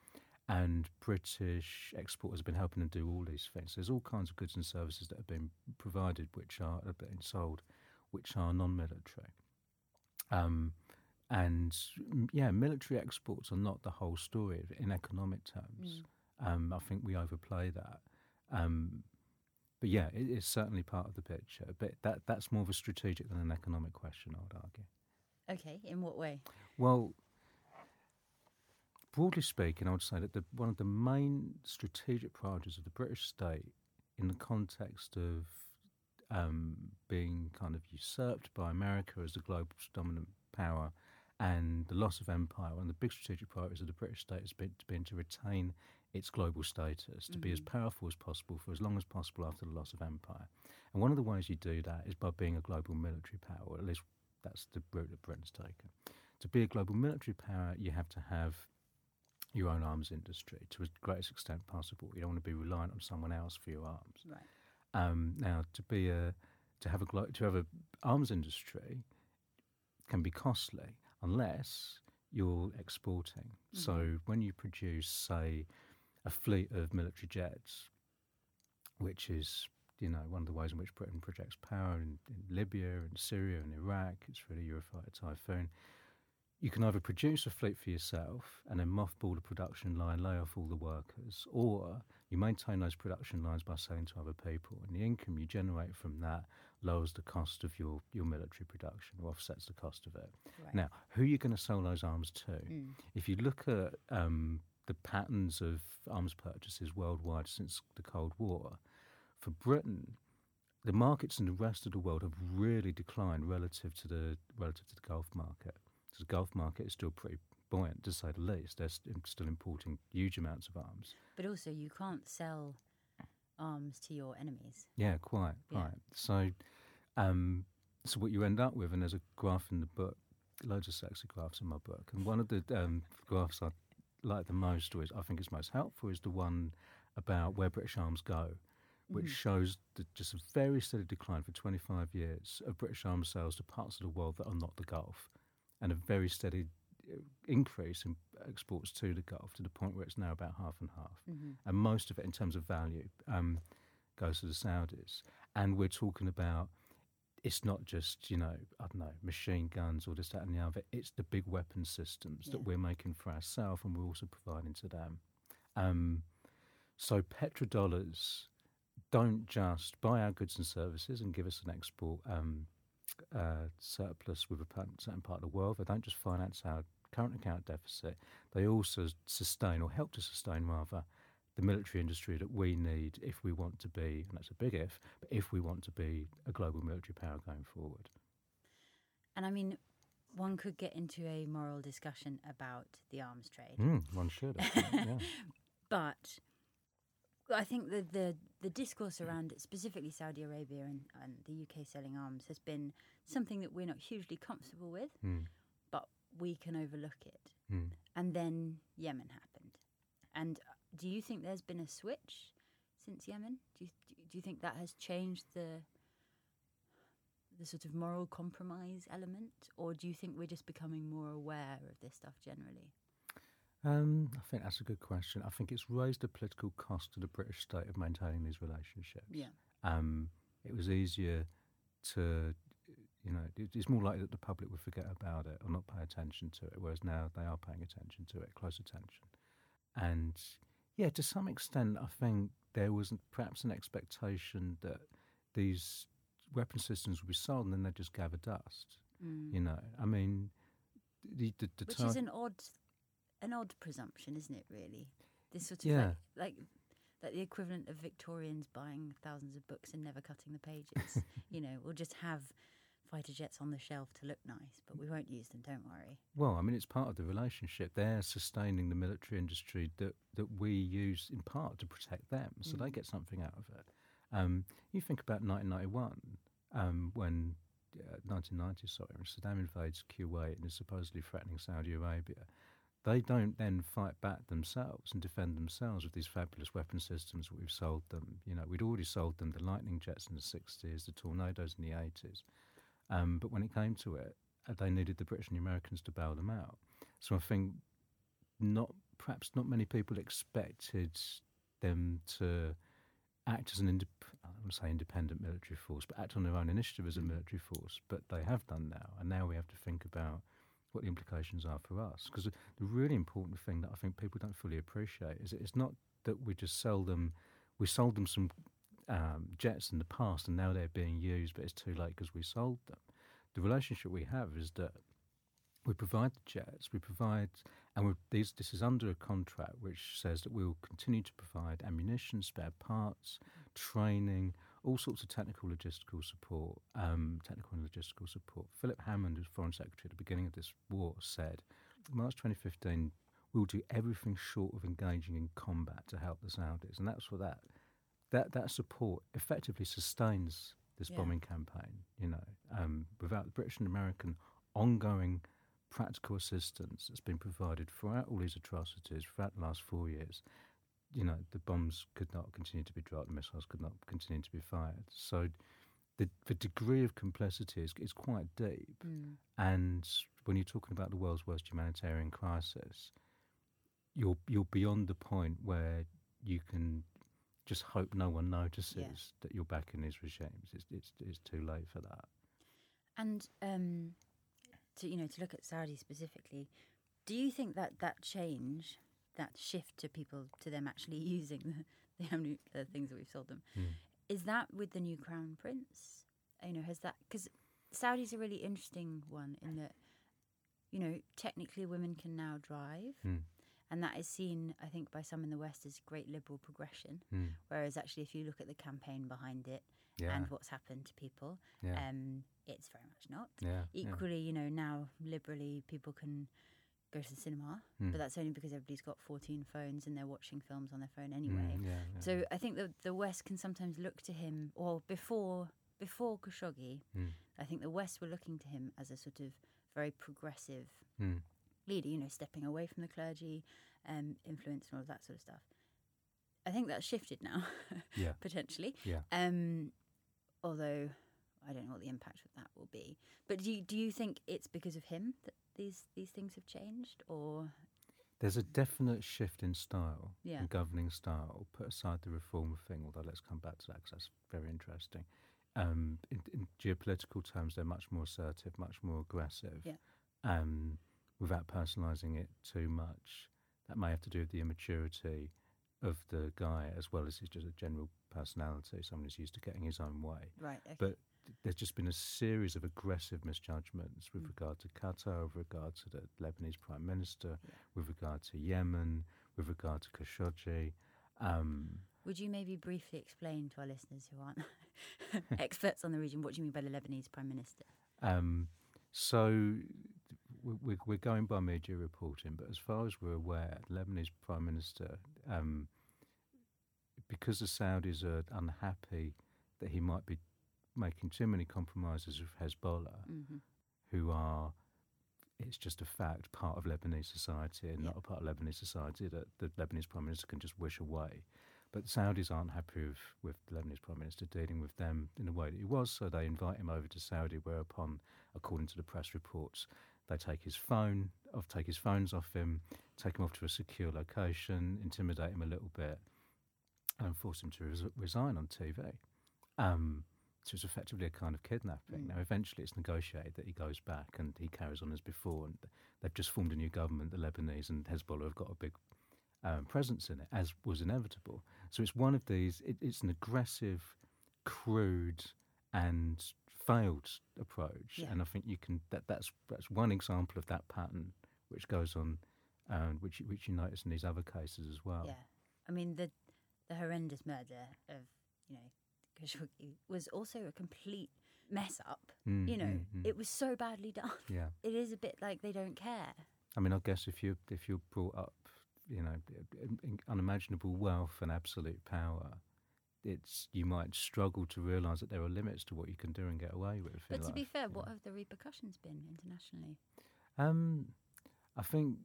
and British exporters have been helping them do all these things. There's all kinds of goods and services that have been provided, which are, are being sold, which are non-military. Um, and mm, yeah, military exports are not the whole story in economic terms. Mm. Um, I think we overplay that. Um, but yeah, it is certainly part of the picture. But that that's more of a strategic than an economic question, I would argue. Okay, in what way? Well, broadly speaking, I would say that the, one of the main strategic priorities of the British state, in the context of um, being kind of usurped by America as the global dominant power and the loss of empire, one of the big strategic priorities of the British state has been, been to retain its global status, to mm-hmm. be as mm-hmm. powerful as possible for as long as possible after the loss of empire. And one of the ways you do that is by being a global military power, or at least that's the route that Britain's taken. To be a global military power, you have to have your own arms industry to as greatest extent possible. You don't want to be reliant on someone else for your arms. Right. Um, now, to be a to have a to have a arms industry can be costly unless you're exporting. Mm-hmm. So when you produce, say, a fleet of military jets, which is you know one of the ways in which Britain projects power in, in Libya and Syria and Iraq, it's really Eurofighter Typhoon. You can either produce a fleet for yourself and then mothball the production line, lay off all the workers, or you maintain those production lines by selling to other people, and the income you generate from that lowers the cost of your, your military production or offsets the cost of it. Right. Now, who are you going to sell those arms to? Mm. If you look at um, the patterns of arms purchases worldwide since the Cold War, for Britain, the markets in the rest of the world have really declined relative to the relative to the Gulf market. So the Gulf market is still pretty buoyant, to say the least. They're st- still importing huge amounts of arms. But also, you can't sell arms to your enemies. Yeah, quite yeah. right. So, um, so what you end up with, and there's a graph in the book, loads of sexy graphs in my book, and one of the um, graphs I like the most, or is, I think is most helpful, is the one about where British arms go, which mm shows the, just a very steady decline for 25 years of British arms sales to parts of the world that are not the Gulf, and a very steady increase in exports to the Gulf to the point where it's now about half and half. Mm-hmm. And most of it, in terms of value, um, goes to the Saudis. And we're talking about it's not just, you know, I don't know, machine guns or this, that, and the other. It's the big weapon systems yeah. that we're making for ourselves and we're also providing to them. Um, so petrodollars don't just buy our goods and services and give us an export um, uh, surplus with a certain part of the world. They don't just finance our current account deficit, they also sustain or help to sustain rather the military industry that we need if we want to be, and that's a big if, but if we want to be a global military power going forward. And I mean, one could get into a moral discussion about the arms trade. Mm, one should. Think, yeah. But I think the, the, the discourse around specifically Saudi Arabia and, and the UK selling arms has been something that we're not hugely comfortable with, Mm, we can overlook it. mm. And then Yemen happened. And uh, do you think there's been a switch since Yemen? Do you, do you think that has changed the the sort of moral compromise element, or do you think we're just becoming more aware of this stuff generally? Um, I think that's a good question. I think it's raised the political cost to the British state of maintaining these relationships. Yeah. Um, it was easier to, you know, it's more likely that the public would forget about it or not pay attention to it, whereas now they are paying attention to it, close attention. And yeah, to some extent, I think there was perhaps an expectation that these weapon systems would be sold and then they'd just gather dust. Mm. You know, I mean, the, the, the Which tar- is an odd, an odd presumption, isn't it? Really, this sort of Yeah. like, like like the equivalent of Victorians buying thousands of books and never cutting the pages. you know, we'll just have fighter jets on the shelf to look nice, but we won't use them. Don't worry. Well, I mean, it's part of the relationship. They're sustaining the military industry that, that we use in part to protect them, so they Mm. get something out of it. Um, you think about 1991, um, when uh, 1990, sorry, when Saddam invades Kuwait and is supposedly threatening Saudi Arabia. They don't then fight back themselves and defend themselves with these fabulous weapon systems that we've sold them. You know, we'd already sold them the Lightning jets in the 60s, the Tornadoes in the 80s. Um, but when it came to it, uh, they needed the British and the Americans to bail them out. So I think not perhaps not many people expected them to act as an indep- I don't want to say independent military force, but act on their own initiative as a military force. But they have done now, and now we have to think about what the implications are for us. Because the the really important thing that I think people don't fully appreciate is that it's not that we just sell them. We sold them some um, jets in the past, and now they're being used, but it's too late because we sold them. The relationship we have is that we provide the jets, we provide, and these, this is under a contract which says that we will continue to provide ammunition, spare parts, training, all sorts of technical logistical support, um, technical and logistical support. Philip Hammond, as Foreign Secretary at the beginning of this war, said, March 2015, we'll do everything short of engaging in combat to help the Saudis, and that's what that that that support effectively sustains this Yeah. bombing campaign. You know, um, without the British and American ongoing practical assistance that's been provided throughout all these atrocities throughout the last four years, you know, the bombs could not continue to be dropped, the missiles could not continue to be fired. So the the degree of complicity is, is quite deep. Mm. And when you're talking about the world's worst humanitarian crisis, you're you're beyond the point where you can just hope no one notices that you're back in these regimes. It's, it's it's too late for that. And um, to you know, to look at Saudi specifically, do you think that that change, that shift to people to them actually using the, the amni- uh, things that we've sold them, Mm. is that with the new crown prince? You know, has that because Saudi's a really interesting one in that, you know, technically women can now drive, Mm. And that is seen, I think, by some in the West as great liberal progression. Mm. Whereas actually, if you look at the campaign behind it Yeah, and what's happened to people, yeah, um, it's very much not. yeah. Equally, you know, now liberally people can go to the cinema, Mm. but that's only because everybody's got 14 phones and they're watching films on their phone anyway. Mm, yeah, yeah. So I think that the West can sometimes look to him, or before before Khashoggi, Mm. I think the West were looking to him as a sort of very progressive Mm. Leader, you know, stepping away from the clergy, um, influence and all of that sort of stuff. I think that's shifted now, Yeah. potentially. Yeah. Um, although I don't know what the impact of that will be. But do you, do you think it's because of him that these these things have changed, or There's a definite shift in style, Yeah. in governing style. Put aside the reform thing, although let's come back to that because that's very interesting. Um, in, in geopolitical terms, they're much more assertive, much more aggressive. Yeah. Um, without personalising it too much, that may have to do with the immaturity of the guy as well as his just a general personality. Someone who's used to getting his own way. right? Okay. But there's just been a series of aggressive misjudgments with Mm. regard to Qatar, with regard to the Lebanese Prime Minister, Yeah. with regard to Yemen, with regard to Khashoggi. Um, Would you maybe briefly explain to our listeners who aren't experts on the region what do you mean by the Lebanese prime minister? um, so we, we, we're going by media reporting, but as far as we're aware, the Lebanese Prime Minister, um, because the Saudis are unhappy that he might be making too many compromises with Hezbollah, hmm who are, it's just a fact, part of Lebanese society and Yeah. not a part of Lebanese society that the Lebanese Prime Minister can just wish away. But the Saudis aren't happy with, with the Lebanese Prime Minister dealing with them in the way that he was, so they invite him over to Saudi, whereupon, according to the press reports, they take his phone, off, take his phones off him, take him off to a secure location, intimidate him a little bit, and force him to res- resign on TV. Um, so it's effectively a kind of kidnapping. Mm. Now, eventually, it's negotiated that he goes back and he carries on as before. And they've just formed a new government, the Lebanese and Hezbollah have got a big um, presence in it, as was inevitable. So it's one of these. It, it's an aggressive, crude, and failed approach. Yeah. And I think you can. That, that's that's one example of that pattern, which goes on, um, which which you notice in these other cases as well. Yeah, I mean the the horrendous murder of you know Khashoggi was also a complete mess up. Mm, you know, mm, mm. it was so badly done. yeah. It is a bit like they don't care. I mean, I guess if you if you're brought up, you know, in, in unimaginable wealth and absolute power, it's you might struggle to realise that there are limits to what you can do and get away with. But to be fair, what know. have the repercussions been internationally? Um, I think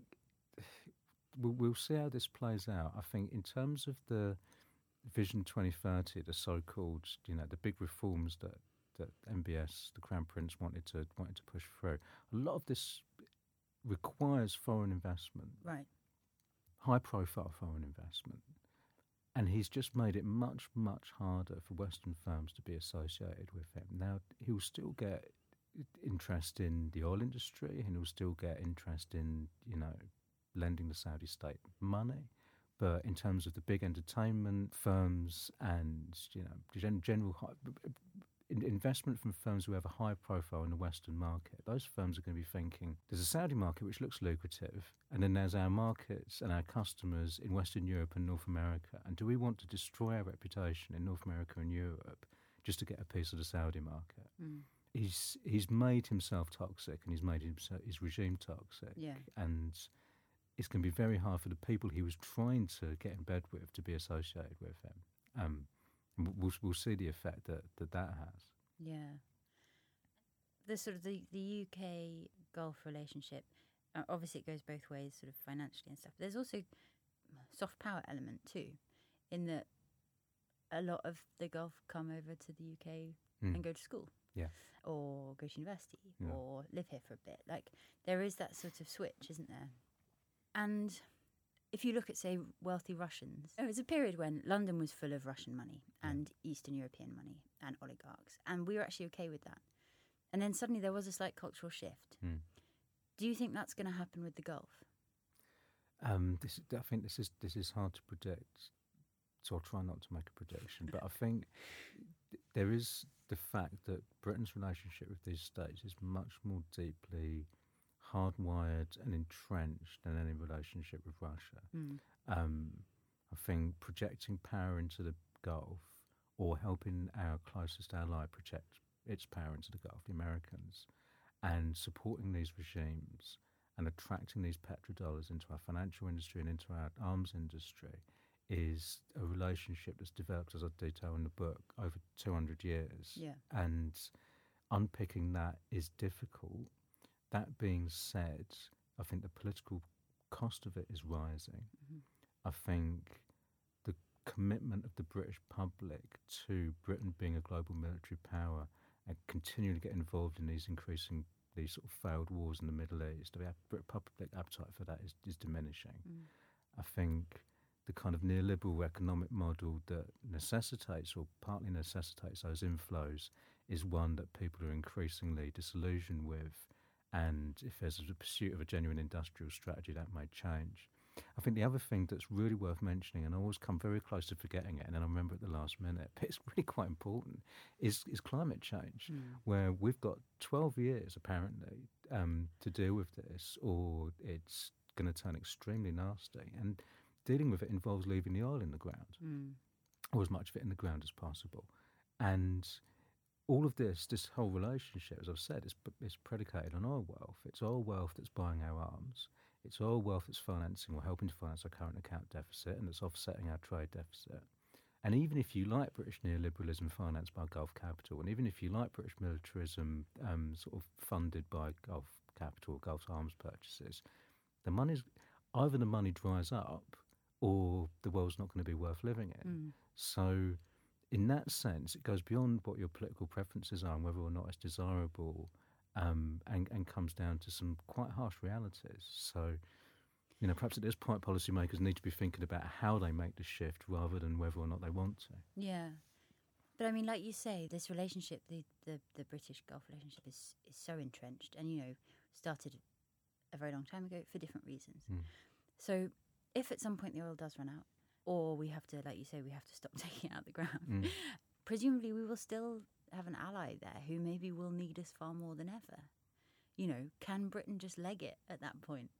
we'll, we'll see how this plays out. I think in terms of the Vision 2030, the so-called, you know, the big reforms that that MBS, the Crown Prince, wanted to wanted to push through, a lot of this requires foreign investment, Right. high-profile foreign investment. And he's just made it much, much harder for Western firms to be associated with him. Now, he'll still get interest in the oil industry and he'll still get interest in, you know, lending the Saudi state money. But in terms of the big entertainment firms and, you know, gen- general investment from firms who have a high profile in the Western market, those firms are going to be thinking there's a Saudi market which looks lucrative, and then there's our markets and our customers in Western Europe and North America. And do we want to destroy our reputation in North America and Europe just to get a piece of the Saudi market? Mm. He's he's made himself toxic, and he's made himself, his regime toxic, Yeah. and it's going to be very hard for the people he was trying to get in bed with to be associated with him. Um, we'll, we'll see the effect that that, that has. Yeah. The sort of the, the UK Gulf relationship, uh, obviously it goes both ways, sort of financially and stuff. But there's also soft power element too, in that a lot of the Gulf come over to the UK Mm. and go to school. Yeah. Or go to university Yeah. or live here for a bit. Like there is that sort of switch, isn't there? And if you look at, say, wealthy Russians, there was a period when London was full of Russian money Yeah. and Eastern European money and oligarchs, and we were actually okay with that. And then suddenly there was a slight cultural shift. Mm. Do you think that's going to happen with the Gulf? Um, this, I think this is this is hard to predict, so I'll try not to make a prediction. But I think there is the fact that Britain's relationship with these states is much more deeply hardwired and entrenched in any relationship with Russia. Mm. Um, I think projecting power into the Gulf or helping our closest ally project its power into the Gulf, the Americans, and supporting these regimes and attracting these petrodollars into our financial industry and into our arms industry is a relationship that's developed, as I detail in the book, over 200 years. Yeah. And unpicking that is difficult. That being said, I think the political cost of it is rising. Mhm. I think the commitment of the British public to Britain being a global military power and continuing to get involved in these increasing these sort of failed wars in the Middle East, the public appetite for that is, is diminishing. Mm. I think the kind of neoliberal economic model that necessitates or partly necessitates those inflows is one that people are increasingly disillusioned with. And if there's a pursuit of a genuine industrial strategy, that may change. I think the other thing that's really worth mentioning, and I always come very close to forgetting it, and then I remember at the last minute, but it's really quite important, is, is climate change Mm. where we've got 12 years apparently um, to deal with this, or it's going to turn extremely nasty. And dealing with it involves leaving the oil in the ground, Mm. or as much of it in the ground as possible. And all of this, this whole relationship, as I've said, is, is predicated on oil wealth. It's oil wealth that's buying our arms. It's oil wealth that's financing or helping to finance our current account deficit and it's offsetting our trade deficit. And even if you like British neoliberalism financed by Gulf capital, and even if you like British militarism um, sort of funded by Gulf capital, Gulf arms purchases, the money's either the money dries up or the world's not going to be worth living in. Mm. So, in that sense, it goes beyond what your political preferences are and whether or not it's desirable, um, and, and comes down to some quite harsh realities. So, you know, perhaps at this point, policymakers need to be thinking about how they make the shift rather than whether or not they want to. Yeah. But I mean, like you say, this relationship, the, the, the British Gulf relationship, is, is so entrenched and, you know, started a very long time ago for different reasons. Mm. So if at some point the oil does run out, or we have to, like you say, we have to stop taking it out of the ground, Mm. presumably we will still have an ally there who maybe will need us far more than ever. You know, can Britain just leg it at that point?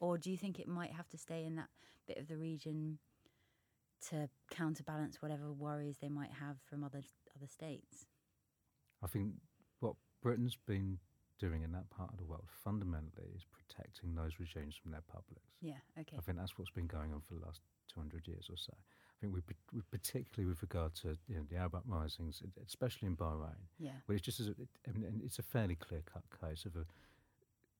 Or do you think it might have to stay in that bit of the region to counterbalance whatever worries they might have from other other states? I think what Britain's been doing in that part of the world fundamentally is protecting those regimes from their publics. Yeah, okay. I think that's what's been going on for the last 200 years or so. I think we, we particularly with regard to you know, the Arab uprisings, especially in Bahrain, Yeah. where it's just as a, it, mean, it's a fairly clear cut case of a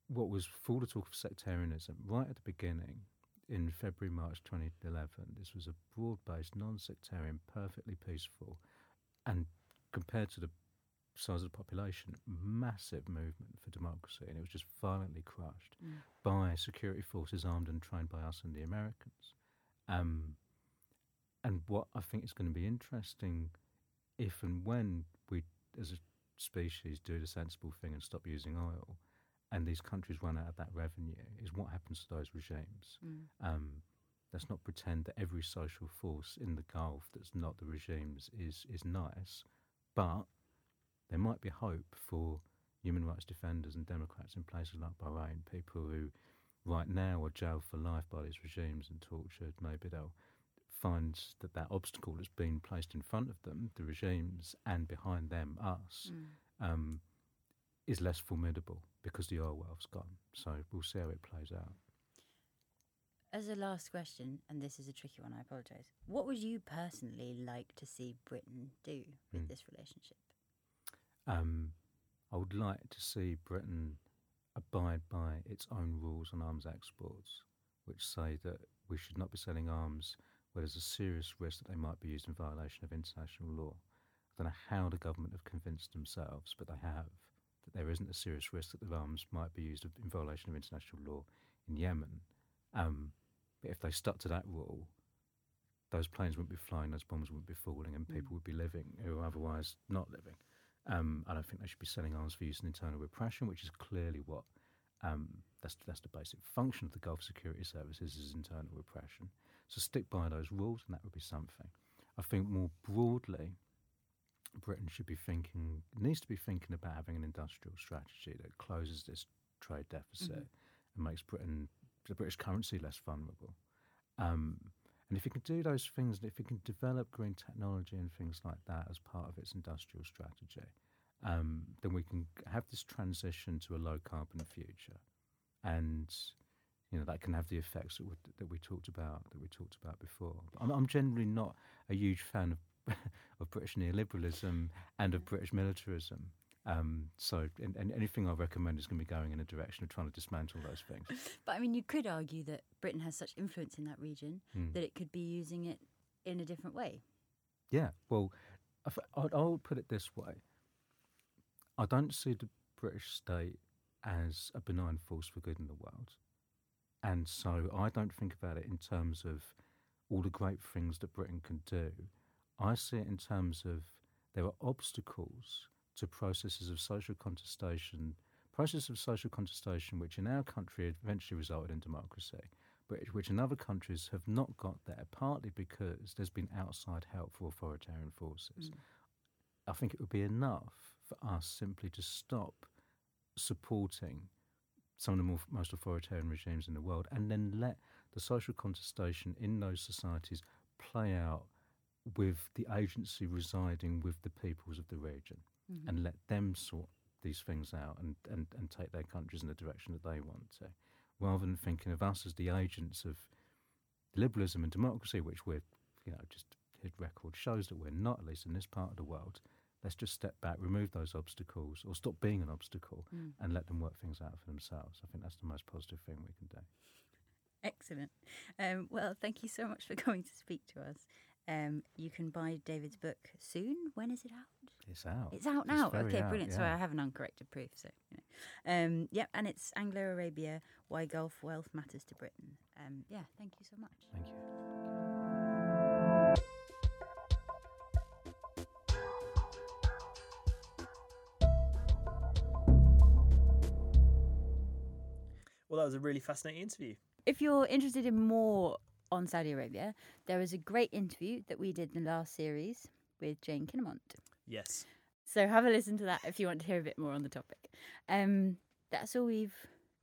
what was full of talk of sectarianism right at the beginning in February March 2011. This was a broad based, non sectarian, perfectly peaceful, and compared to the size of the population, massive movement for democracy, and it was just violently crushed Mm. by security forces armed and trained by us and the Americans. Um, and what I think is going to be interesting, if and when we, as a species, do the sensible thing and stop using oil, and these countries run out of that revenue, is what happens to those regimes. Mm. Um, let's not pretend that every social force in the Gulf that's not the regimes is is nice, but there might be hope for human rights defenders and Democrats in places like Bahrain, people who right now are jailed for life by these regimes and tortured. Maybe they'll find that that obstacle that's been placed in front of them, the regimes, and behind them, us, Mm. um, is less formidable because the oil wealth's gone. So we'll see how it plays out. As a last question, and this is a tricky one, I apologise. What would you personally like to see Britain do with Mm. this relationship? Um, I would like to see Britain abide by its own rules on arms exports, which say that we should not be selling arms where there's a serious risk that they might be used in violation of international law. I don't know how the government have convinced themselves, but they have, that there isn't a serious risk that the arms might be used in violation of international law in Yemen. Um, but if they stuck to that rule, those planes wouldn't be flying, those bombs wouldn't be falling, and Mm. people would be living who are otherwise not living. Um, I don't think they should be selling arms for use in internal repression, which is clearly what um, that's that's the basic function of the Gulf Security Services is internal repression. So stick by those rules, and that would be something. I think more broadly, Britain should be thinking needs to be thinking about having an industrial strategy that closes this trade deficit and makes Britain the British currency less vulnerable. Um, and if it can do those things, and if it can develop green technology and things like that as part of its industrial strategy, um, then we can have this transition to a low carbon future, and you know that can have the effects that we, that we talked about that we talked about before. I'm, I'm generally not a huge fan of of British neoliberalism and of British militarism. Um, so, and, and anything I recommend is going to be going in a direction of trying to dismantle those things. But I mean, you could argue that Britain has such influence in that region Hmm. that it could be using it in a different way. Yeah, well, I f- I'd- I'll put it this way. I don't see the British state as a benign force for good in the world. And so I don't think about it in terms of all the great things that Britain can do. I see it in terms of there are obstacles to processes of social contestation, processes of social contestation which in our country eventually resulted in democracy but which in other countries have not got there, partly because there's been outside help for authoritarian forces. Mm. I think it would be enough for us simply to stop supporting some of the more, most authoritarian regimes in the world and then let the social contestation in those societies play out with the agency residing with the peoples of the region. Mhm. and let them sort these things out and, and, and take their countries in the direction that they want to, rather than thinking of us as the agents of liberalism and democracy, which we're, you know, just his record shows that we're not, at least in this part of the world. Let's just step back, remove those obstacles, or stop being an obstacle, Mm. and let them work things out for themselves. I think that's the most positive thing we can do. Excellent. Um, well, thank you so much for coming to speak to us. Um, you can buy David's book soon. When is it out? It's out. It's out now. very Okay, out, brilliant. Sorry, yeah. I have an uncorrected proof. So, you know. um, yeah, and it's Anglo Arabia: Why Gulf Wealth Matters to Britain. Um, yeah, thank you so much. Thank you. Well, that was a really fascinating interview. If you're interested in more on Saudi Arabia, there is a great interview that we did in the last series with Jane Kinninmont. Yes. So have a listen to that if you want to hear a bit more on the topic. Um, that's all we've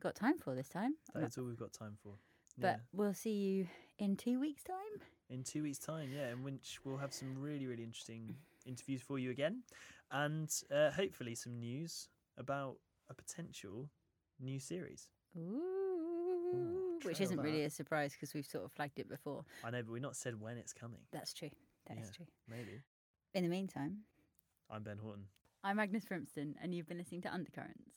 got time for this time. That's all we've got time for. But yeah. we'll see you in two weeks' time. in two weeks' time, yeah, in which we'll have some really, really interesting interviews for you again, and uh, hopefully some news about a potential new series. Ooh, which isn't that. really a surprise because we've sort of flagged it before. I know, but we've not said when it's coming. That's true. That is Yeah. true. Maybe. In the meantime, I'm Ben Horton. I'm Agnes Frimston, and you've been listening to Undercurrents.